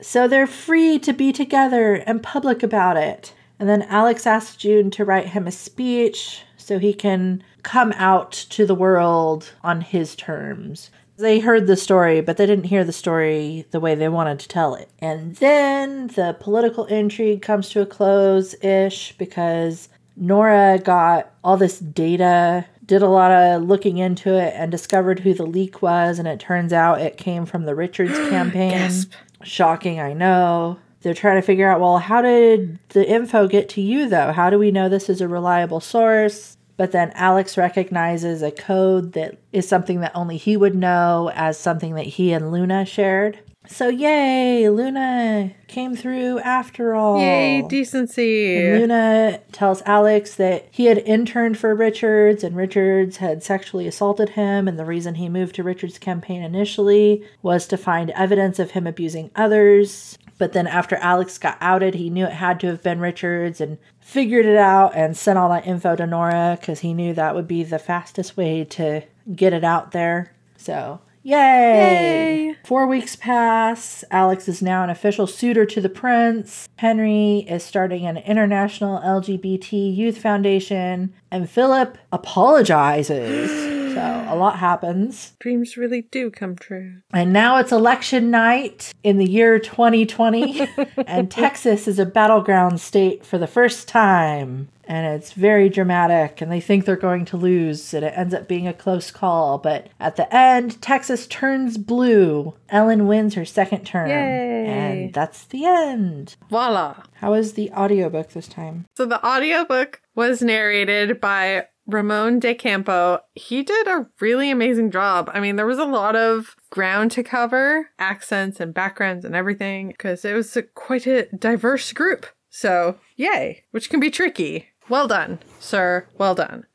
so they're free to be together and public about it. And then Alex asks June to write him a speech so he can come out to the world on his terms. They heard the story, but they didn't hear the story the way they wanted to tell it. And then the political intrigue comes to a close ish because Nora got all this data, did a lot of looking into it, and discovered who the leak was. And it turns out it came from the Richards campaign. Gasp. Shocking, I know. They're trying to figure out well, how did the info get to you, though? How do we know this is a reliable source? But then Alex recognizes a code that is something that only he would know as something that he and Luna shared. So, yay, Luna came through after all. Yay, decency. Luna tells Alex that he had interned for Richards and Richards had sexually assaulted him, and the reason he moved to Richards' campaign initially was to find evidence of him abusing others. But then after Alex got outed, he knew it had to have been Richards and figured it out and sent all that info to Nora because he knew that would be the fastest way to get it out there. So, yay! Yay. Four weeks pass. Alex is now an official suitor to the prince. Henry is starting an international LGBT youth foundation. And Philip apologizes. so, a lot happens. Dreams really do come true. And now it's election night in the year 2020, and Texas is a battleground state for the first time. And it's very dramatic, and they think they're going to lose, and it ends up being a close call. But at the end, Texas turns blue. Ellen wins her second term. Yay. And that's the end. Voila. How was the audiobook this time? So the audiobook was narrated by Ramon de Ocampo. He did a really amazing job. I mean, there was a lot of ground to cover, accents and backgrounds and everything, because it was a, quite a diverse group. So, yay, which can be tricky. Well done, sir. Well done.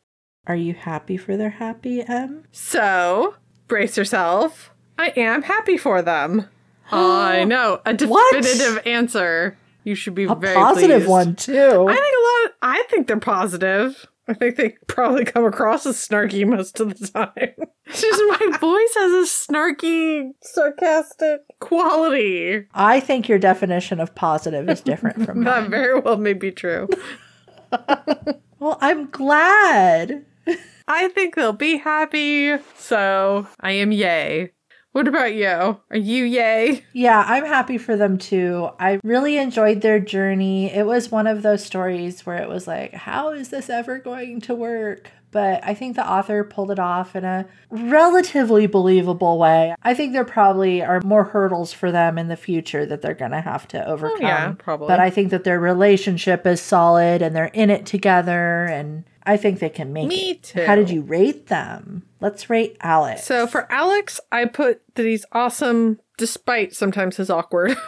Are you happy for their happy Em? So, brace yourself. I am happy for them. I know. A What? definitive answer. You should be A very positive pleased. one, too. I think a lot. Of, I think they're positive. I think they probably come across as snarky most of the time. It's just my voice has a snarky, sarcastic quality. I think your definition of positive is different from mine. That very well may be true. Well, I'm glad. I think they'll be happy. So I am yay. What about you? Are you yay? Yeah, I'm happy for them too. I really enjoyed their journey. It was one of those stories where it was like, how is this ever going to work? But I think the author pulled it off in a relatively believable way. I think there probably are more hurdles for them in the future that they're going to have to overcome. Oh, yeah, probably. But I think that their relationship is solid and they're in it together and I think they can make Me it. too. How did you rate them? Let's rate Alex. So for Alex, I put that he's awesome despite sometimes his awkward.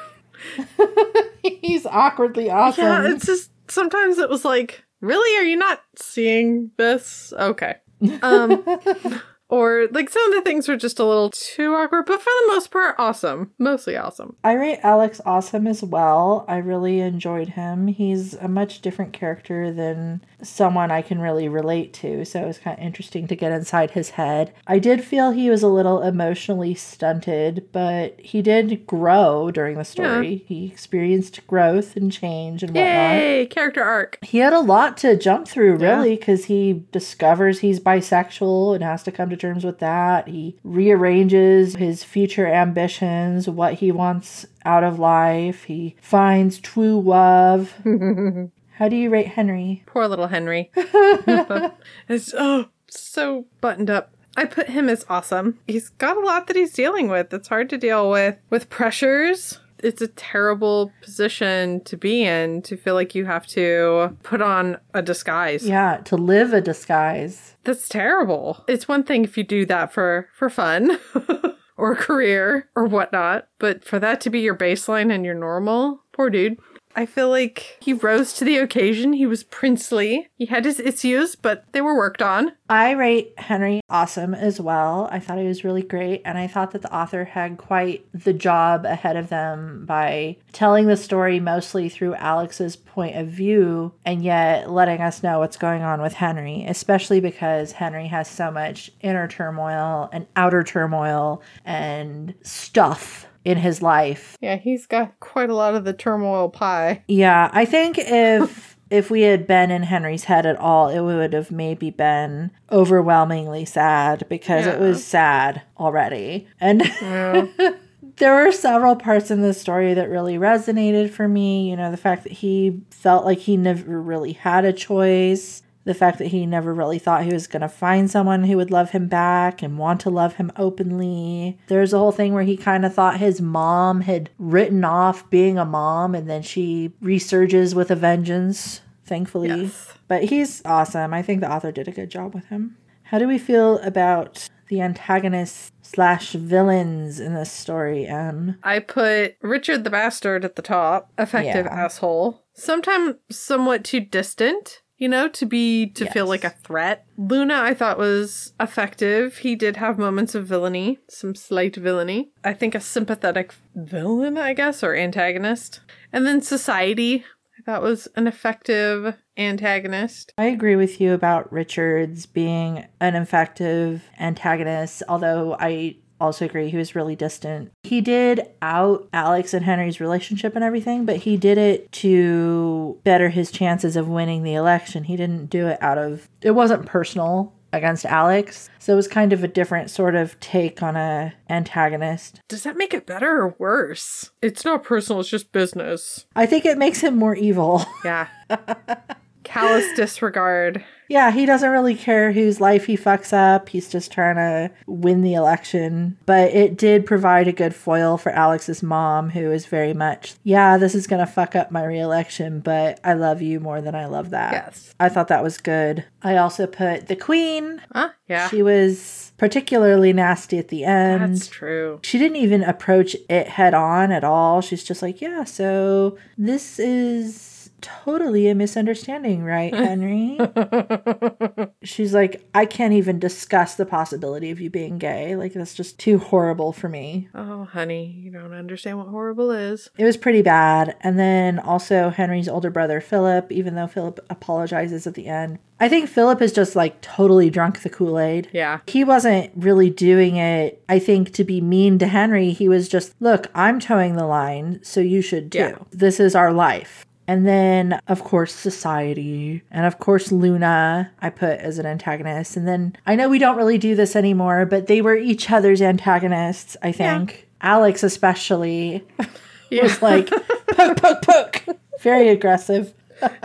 he's awkwardly awesome. Yeah, it's just sometimes it was like, really? Are you not seeing this? Okay. Um or like some of the things were just a little too awkward, but for the most part, awesome. Mostly awesome. I rate Alex awesome as well. I really enjoyed him. He's a much different character than someone I can really relate to, so it was kind of interesting to get inside his head. I did feel he was a little emotionally stunted, but he did grow during the story. He experienced growth and change and whatnot. Yay! Character arc. He had a lot to jump through, really, because he discovers he's bisexual and has to come to terms with that. He rearranges his future ambitions, what he wants out of life. He finds true love. How do you rate Henry? Poor little Henry. it's oh so buttoned up. I put him as awesome. He's got a lot that he's dealing with. It's hard to deal with with pressures. It's a terrible position to be in to feel like you have to put on a disguise. Yeah, to live a disguise. That's terrible. It's one thing if you do that for for fun or career or whatnot, but for that to be your baseline and your normal, poor dude. I feel like he rose to the occasion. He was princely. He had his issues, but they were worked on. I rate Henry awesome as well. I thought he was really great, and I thought that the author had quite the job ahead of them by telling the story mostly through Alex's point of view and yet letting us know what's going on with Henry, especially because Henry has so much inner turmoil and outer turmoil and stuff in his life Yeah, he's got quite a lot of the turmoil pie. yeah, I think if if we had been in Henry's head at all, it would have maybe been overwhelmingly sad because it was sad already. And Yeah. there were several parts in this story that really resonated for me. You know, the fact that he felt like he never really had a choice, the fact that he never really thought he was going to find someone who would love him back and want to love him openly. There's a whole thing where he kind of thought his mom had written off being a mom and then she resurges with a vengeance, thankfully. Yes. But he's awesome. I think the author did a good job with him. How do we feel about the antagonists slash villains in this story, Em? I put Richard the Bastard at the top, effective Yeah. asshole. Sometimes somewhat too distant, you know, to be to feel like a threat. Luna I thought was effective. He did have moments of villainy, some slight villainy. I think a sympathetic villain, I guess, or antagonist. And then Society, I thought was an effective antagonist. I agree with you about Richards being an effective antagonist, although I also agree he was really distant. He did out Alex and Henry's relationship and everything, but he did it to better his chances of winning the election. He didn't do it out of it wasn't personal against Alex. So it was kind of a different sort of take on a antagonist. Does that make it better or worse? It's not personal, it's just business. I think it makes him more evil. Yeah. Callous disregard. Yeah, he doesn't really care whose life he fucks up. He's just trying to win the election. But it did provide a good foil for Alex's mom, who is very much, yeah, this is going to fuck up my reelection, but I love you more than I love that. Yes. I thought that was good. I also put the queen. Huh? Yeah. She was particularly nasty at the end. That's true. She didn't even approach it head on at all. She's just like, yeah, so this is totally a misunderstanding, right, Henry? She's like, I can't even discuss the possibility of you being gay. Like, that's just too horrible for me. Oh, honey, you don't understand what horrible is. It was pretty bad. And then also Henry's older brother, Philip, even though Philip apologizes at the end. I think Philip is just like totally drunk the Kool Aid. Yeah. He wasn't really doing it, I think, to be mean to Henry. He was just, look, I'm towing the line, so you should too. Yeah. This is our life. And then, of course, society. And of course, Luna, I put as an antagonist. And then I know we don't really do this anymore, but they were each other's antagonists, I think. Alex, especially, was like, poke, poke, poke. Very aggressive.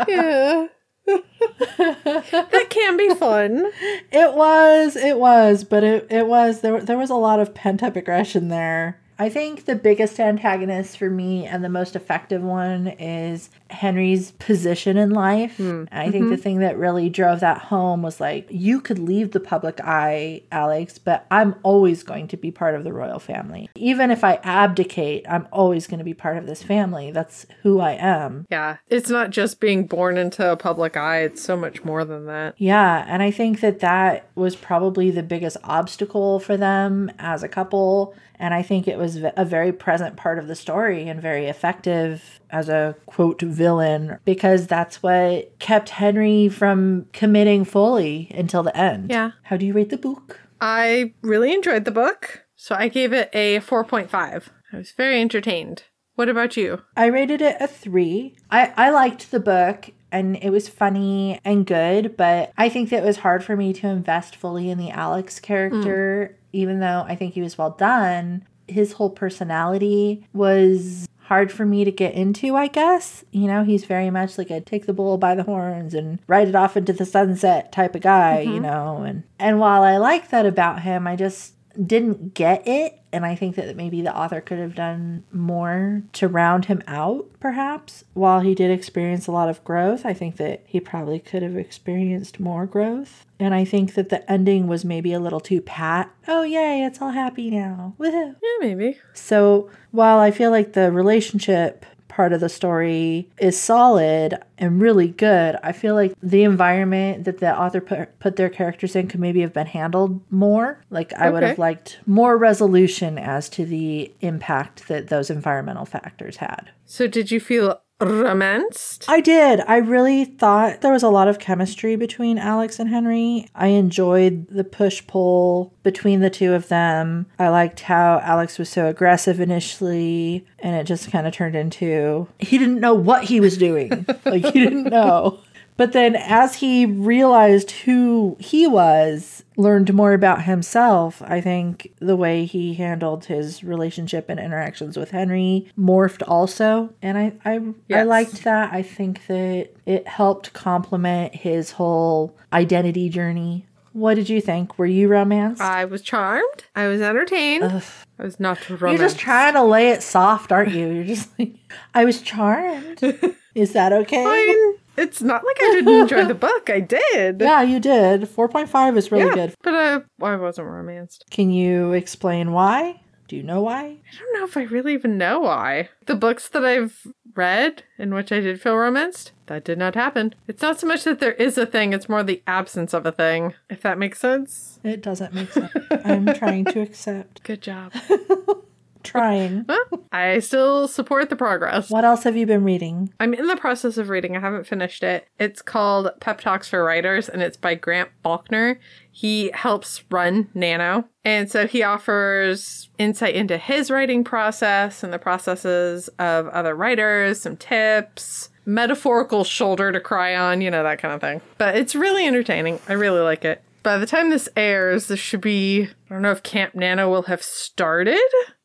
Yeah. that can be fun. It was, it was, but it, it was, there, there was a lot of pent up aggression there. I think the biggest antagonist for me and the most effective one is Henry's position in life. Hmm. I think the mm-hmm. thing that really drove that home was like, you could leave the public eye, Alex, but I'm always going to be part of the royal family. Even if I abdicate, I'm always going to be part of this family. That's who I am. Yeah. It's not just being born into a public eye, it's so much more than that. Yeah, and I think that that was probably the biggest obstacle for them as a couple. And I think it was v- a very present part of the story and very effective as a quote villain because that's what kept Henry from committing fully until the end. Yeah. How do you rate the book? I really enjoyed the book, so I gave it a 4.5. I was very entertained. What about you? I rated it a three. I, I liked the book and it was funny and good, but I think that it was hard for me to invest fully in the Alex character, mm. even though I think he was well done. His whole personality was hard for me to get into, I guess. You know, he's very much like a take the bull by the horns and ride it off into the sunset type of guy, you mm-hmm. know. And and while I like that about him, I just didn't get it and I think that maybe the author could have done more to round him out perhaps. While he did experience a lot of growth, I think that he probably could have experienced more growth. And I think that the ending was maybe a little too pat. Oh yay, it's all happy now. Woohoo. Yeah, maybe. So while I feel like the relationship part of the story is solid and really good, I feel like the environment that the author put, put their characters in could maybe have been handled more. Like I would have liked more resolution as to the impact that those environmental factors had. So, did you feel romanced? I did. I really thought there was a lot of chemistry between Alex and Henry. I enjoyed the push pull between the two of them. I liked how Alex was so aggressive initially, and it just kind of turned into he didn't know what he was doing. like, he didn't know. But then as he realized who he was, learned more about himself, I think the way he handled his relationship and interactions with Henry morphed also. And I I, I liked that. I think that it helped complement his whole identity journey. What did you think? Were you romanced? I was charmed. I was entertained. I was not romance. You're just trying to lay it soft, aren't you? You're just like, I was charmed. Is that okay? Mean, it's not like I didn't enjoy the book. I did. yeah, you did. 4.5 is really Yeah, good. But uh, I wasn't romanced. Can you explain why? Do you know why? I don't know if I really even know why. The books that I've read in which I did feel romanced, that did not happen. It's not so much that there is a thing, it's more the absence of a thing, if that makes sense. It doesn't make sense. I'm trying to accept. Good job. Trying. I still support the progress. What else have you been reading? I'm in the process of reading. I haven't finished it. It's called Pep Talks for Writers and it's by Grant Faulkner. He helps run Nano. And so he offers insight into his writing process and the processes of other writers, some tips, metaphorical shoulder to cry on, you know, that kind of thing. But it's really entertaining. I really like it. By the time this airs, this should be, I don't know if Camp Nano will have started.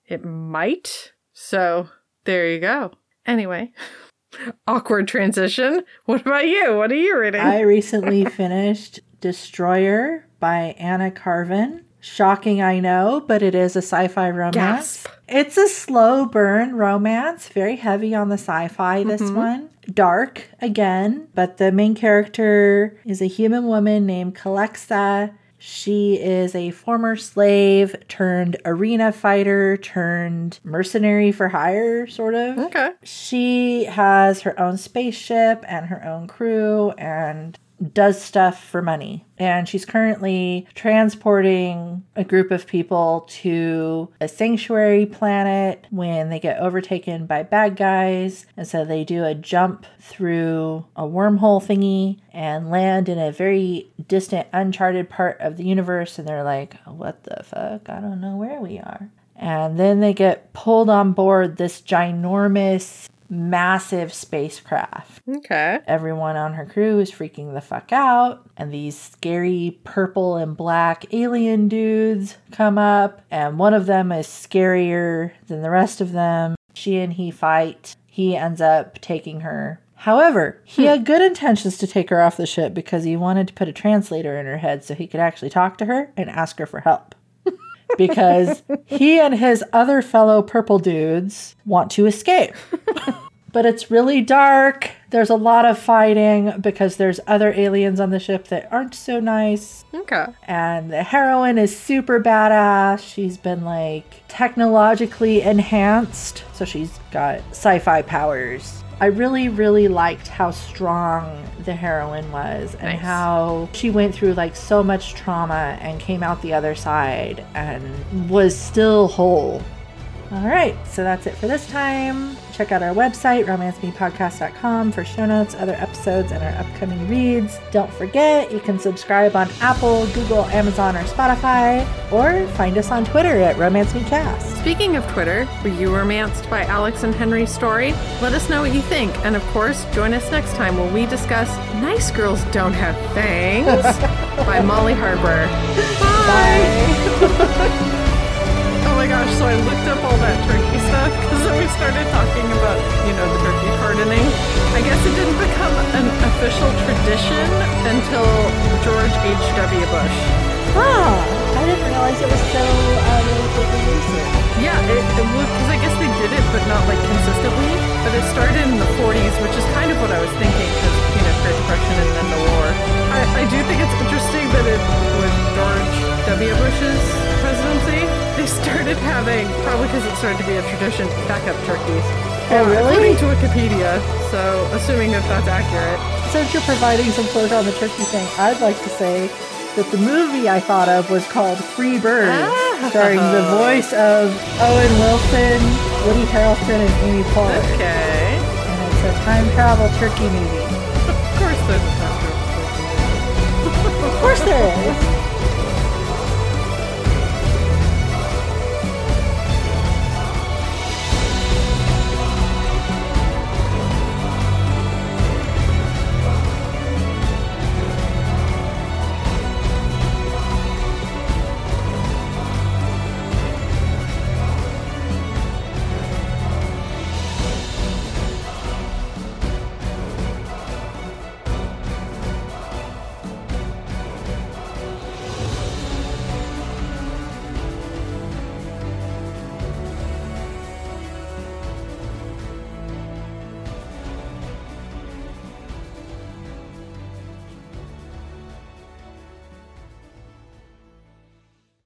It might. So there you go. Anyway, awkward transition. What about you? What are you reading? I recently finished Destroyer by Anna Carven. Shocking, I know, but it is a sci fi romance. Gasp. It's a slow burn romance, very heavy on the sci fi, this mm-hmm. one. Dark again, but the main character is a human woman named Calexa. She is a former slave turned arena fighter turned mercenary for hire, sort of okay. she has her own spaceship and her own crew and does stuff for money. And she's currently transporting a group of people to a sanctuary planet when they get overtaken by bad guys. And so they do a jump through a wormhole thingy and land in a very distant, uncharted part of the universe. And they're like, what the fuck? I don't know where we are. And then they get pulled on board this ginormous, massive spacecraft. Okay. Everyone on her crew is freaking the fuck out, and these scary purple and black alien dudes come up, and one of them is scarier than the rest of them. She and he fight. He ends up taking her. However, he hmm. had good intentions to take her off the ship because he wanted to put a translator in her head so he could actually talk to her and ask her for help because he and his other fellow purple dudes want to escape. but it's really dark. There's a lot of fighting because there's other aliens on the ship that aren't so nice. Okay. And the heroine is super badass. She's been like technologically enhanced. So she's got sci fi powers. I really, really liked how strong the heroine was and Nice. how she went through like so much trauma and came out the other side and was still whole. All right, so that's it for this time. Check out our website, romancemepodcast.com, for show notes, other episodes, and our upcoming reads. Don't forget, you can subscribe on Apple, Google, Amazon, or Spotify, or find us on Twitter at RomanceMeCast. Speaking of Twitter, were you romanced by Alex and Henry's story? Let us know what you think. And of course, join us next time when we discuss Nice Girls Don't Have Fangs by Molly Harper. Bye. So I looked up all that turkey stuff because then we started talking about, you know, the turkey pardoning. I guess it didn't become an official tradition until George H.W. Bush. Ah, I didn't realize it was so recent. Yeah, it, it because I guess they did it, but not like consistently. But it started in the 40s, which is kind of what I was thinking because, you know, Great Depression and then the war. I, I do think it's interesting that it, with George W. Bush's presidency, they started having, probably because it started to be a tradition, backup turkeys. Oh, Yeah, really? According to Wikipedia, so assuming that that's accurate. Since you're providing some closure on the turkey thing, I'd like to say that the movie I thought of was called Free Birds, Ah. starring the voice of Owen Wilson, Woody Harrelson, and Amy Poehler. Okay. And it's a time travel turkey movie. Of course there is.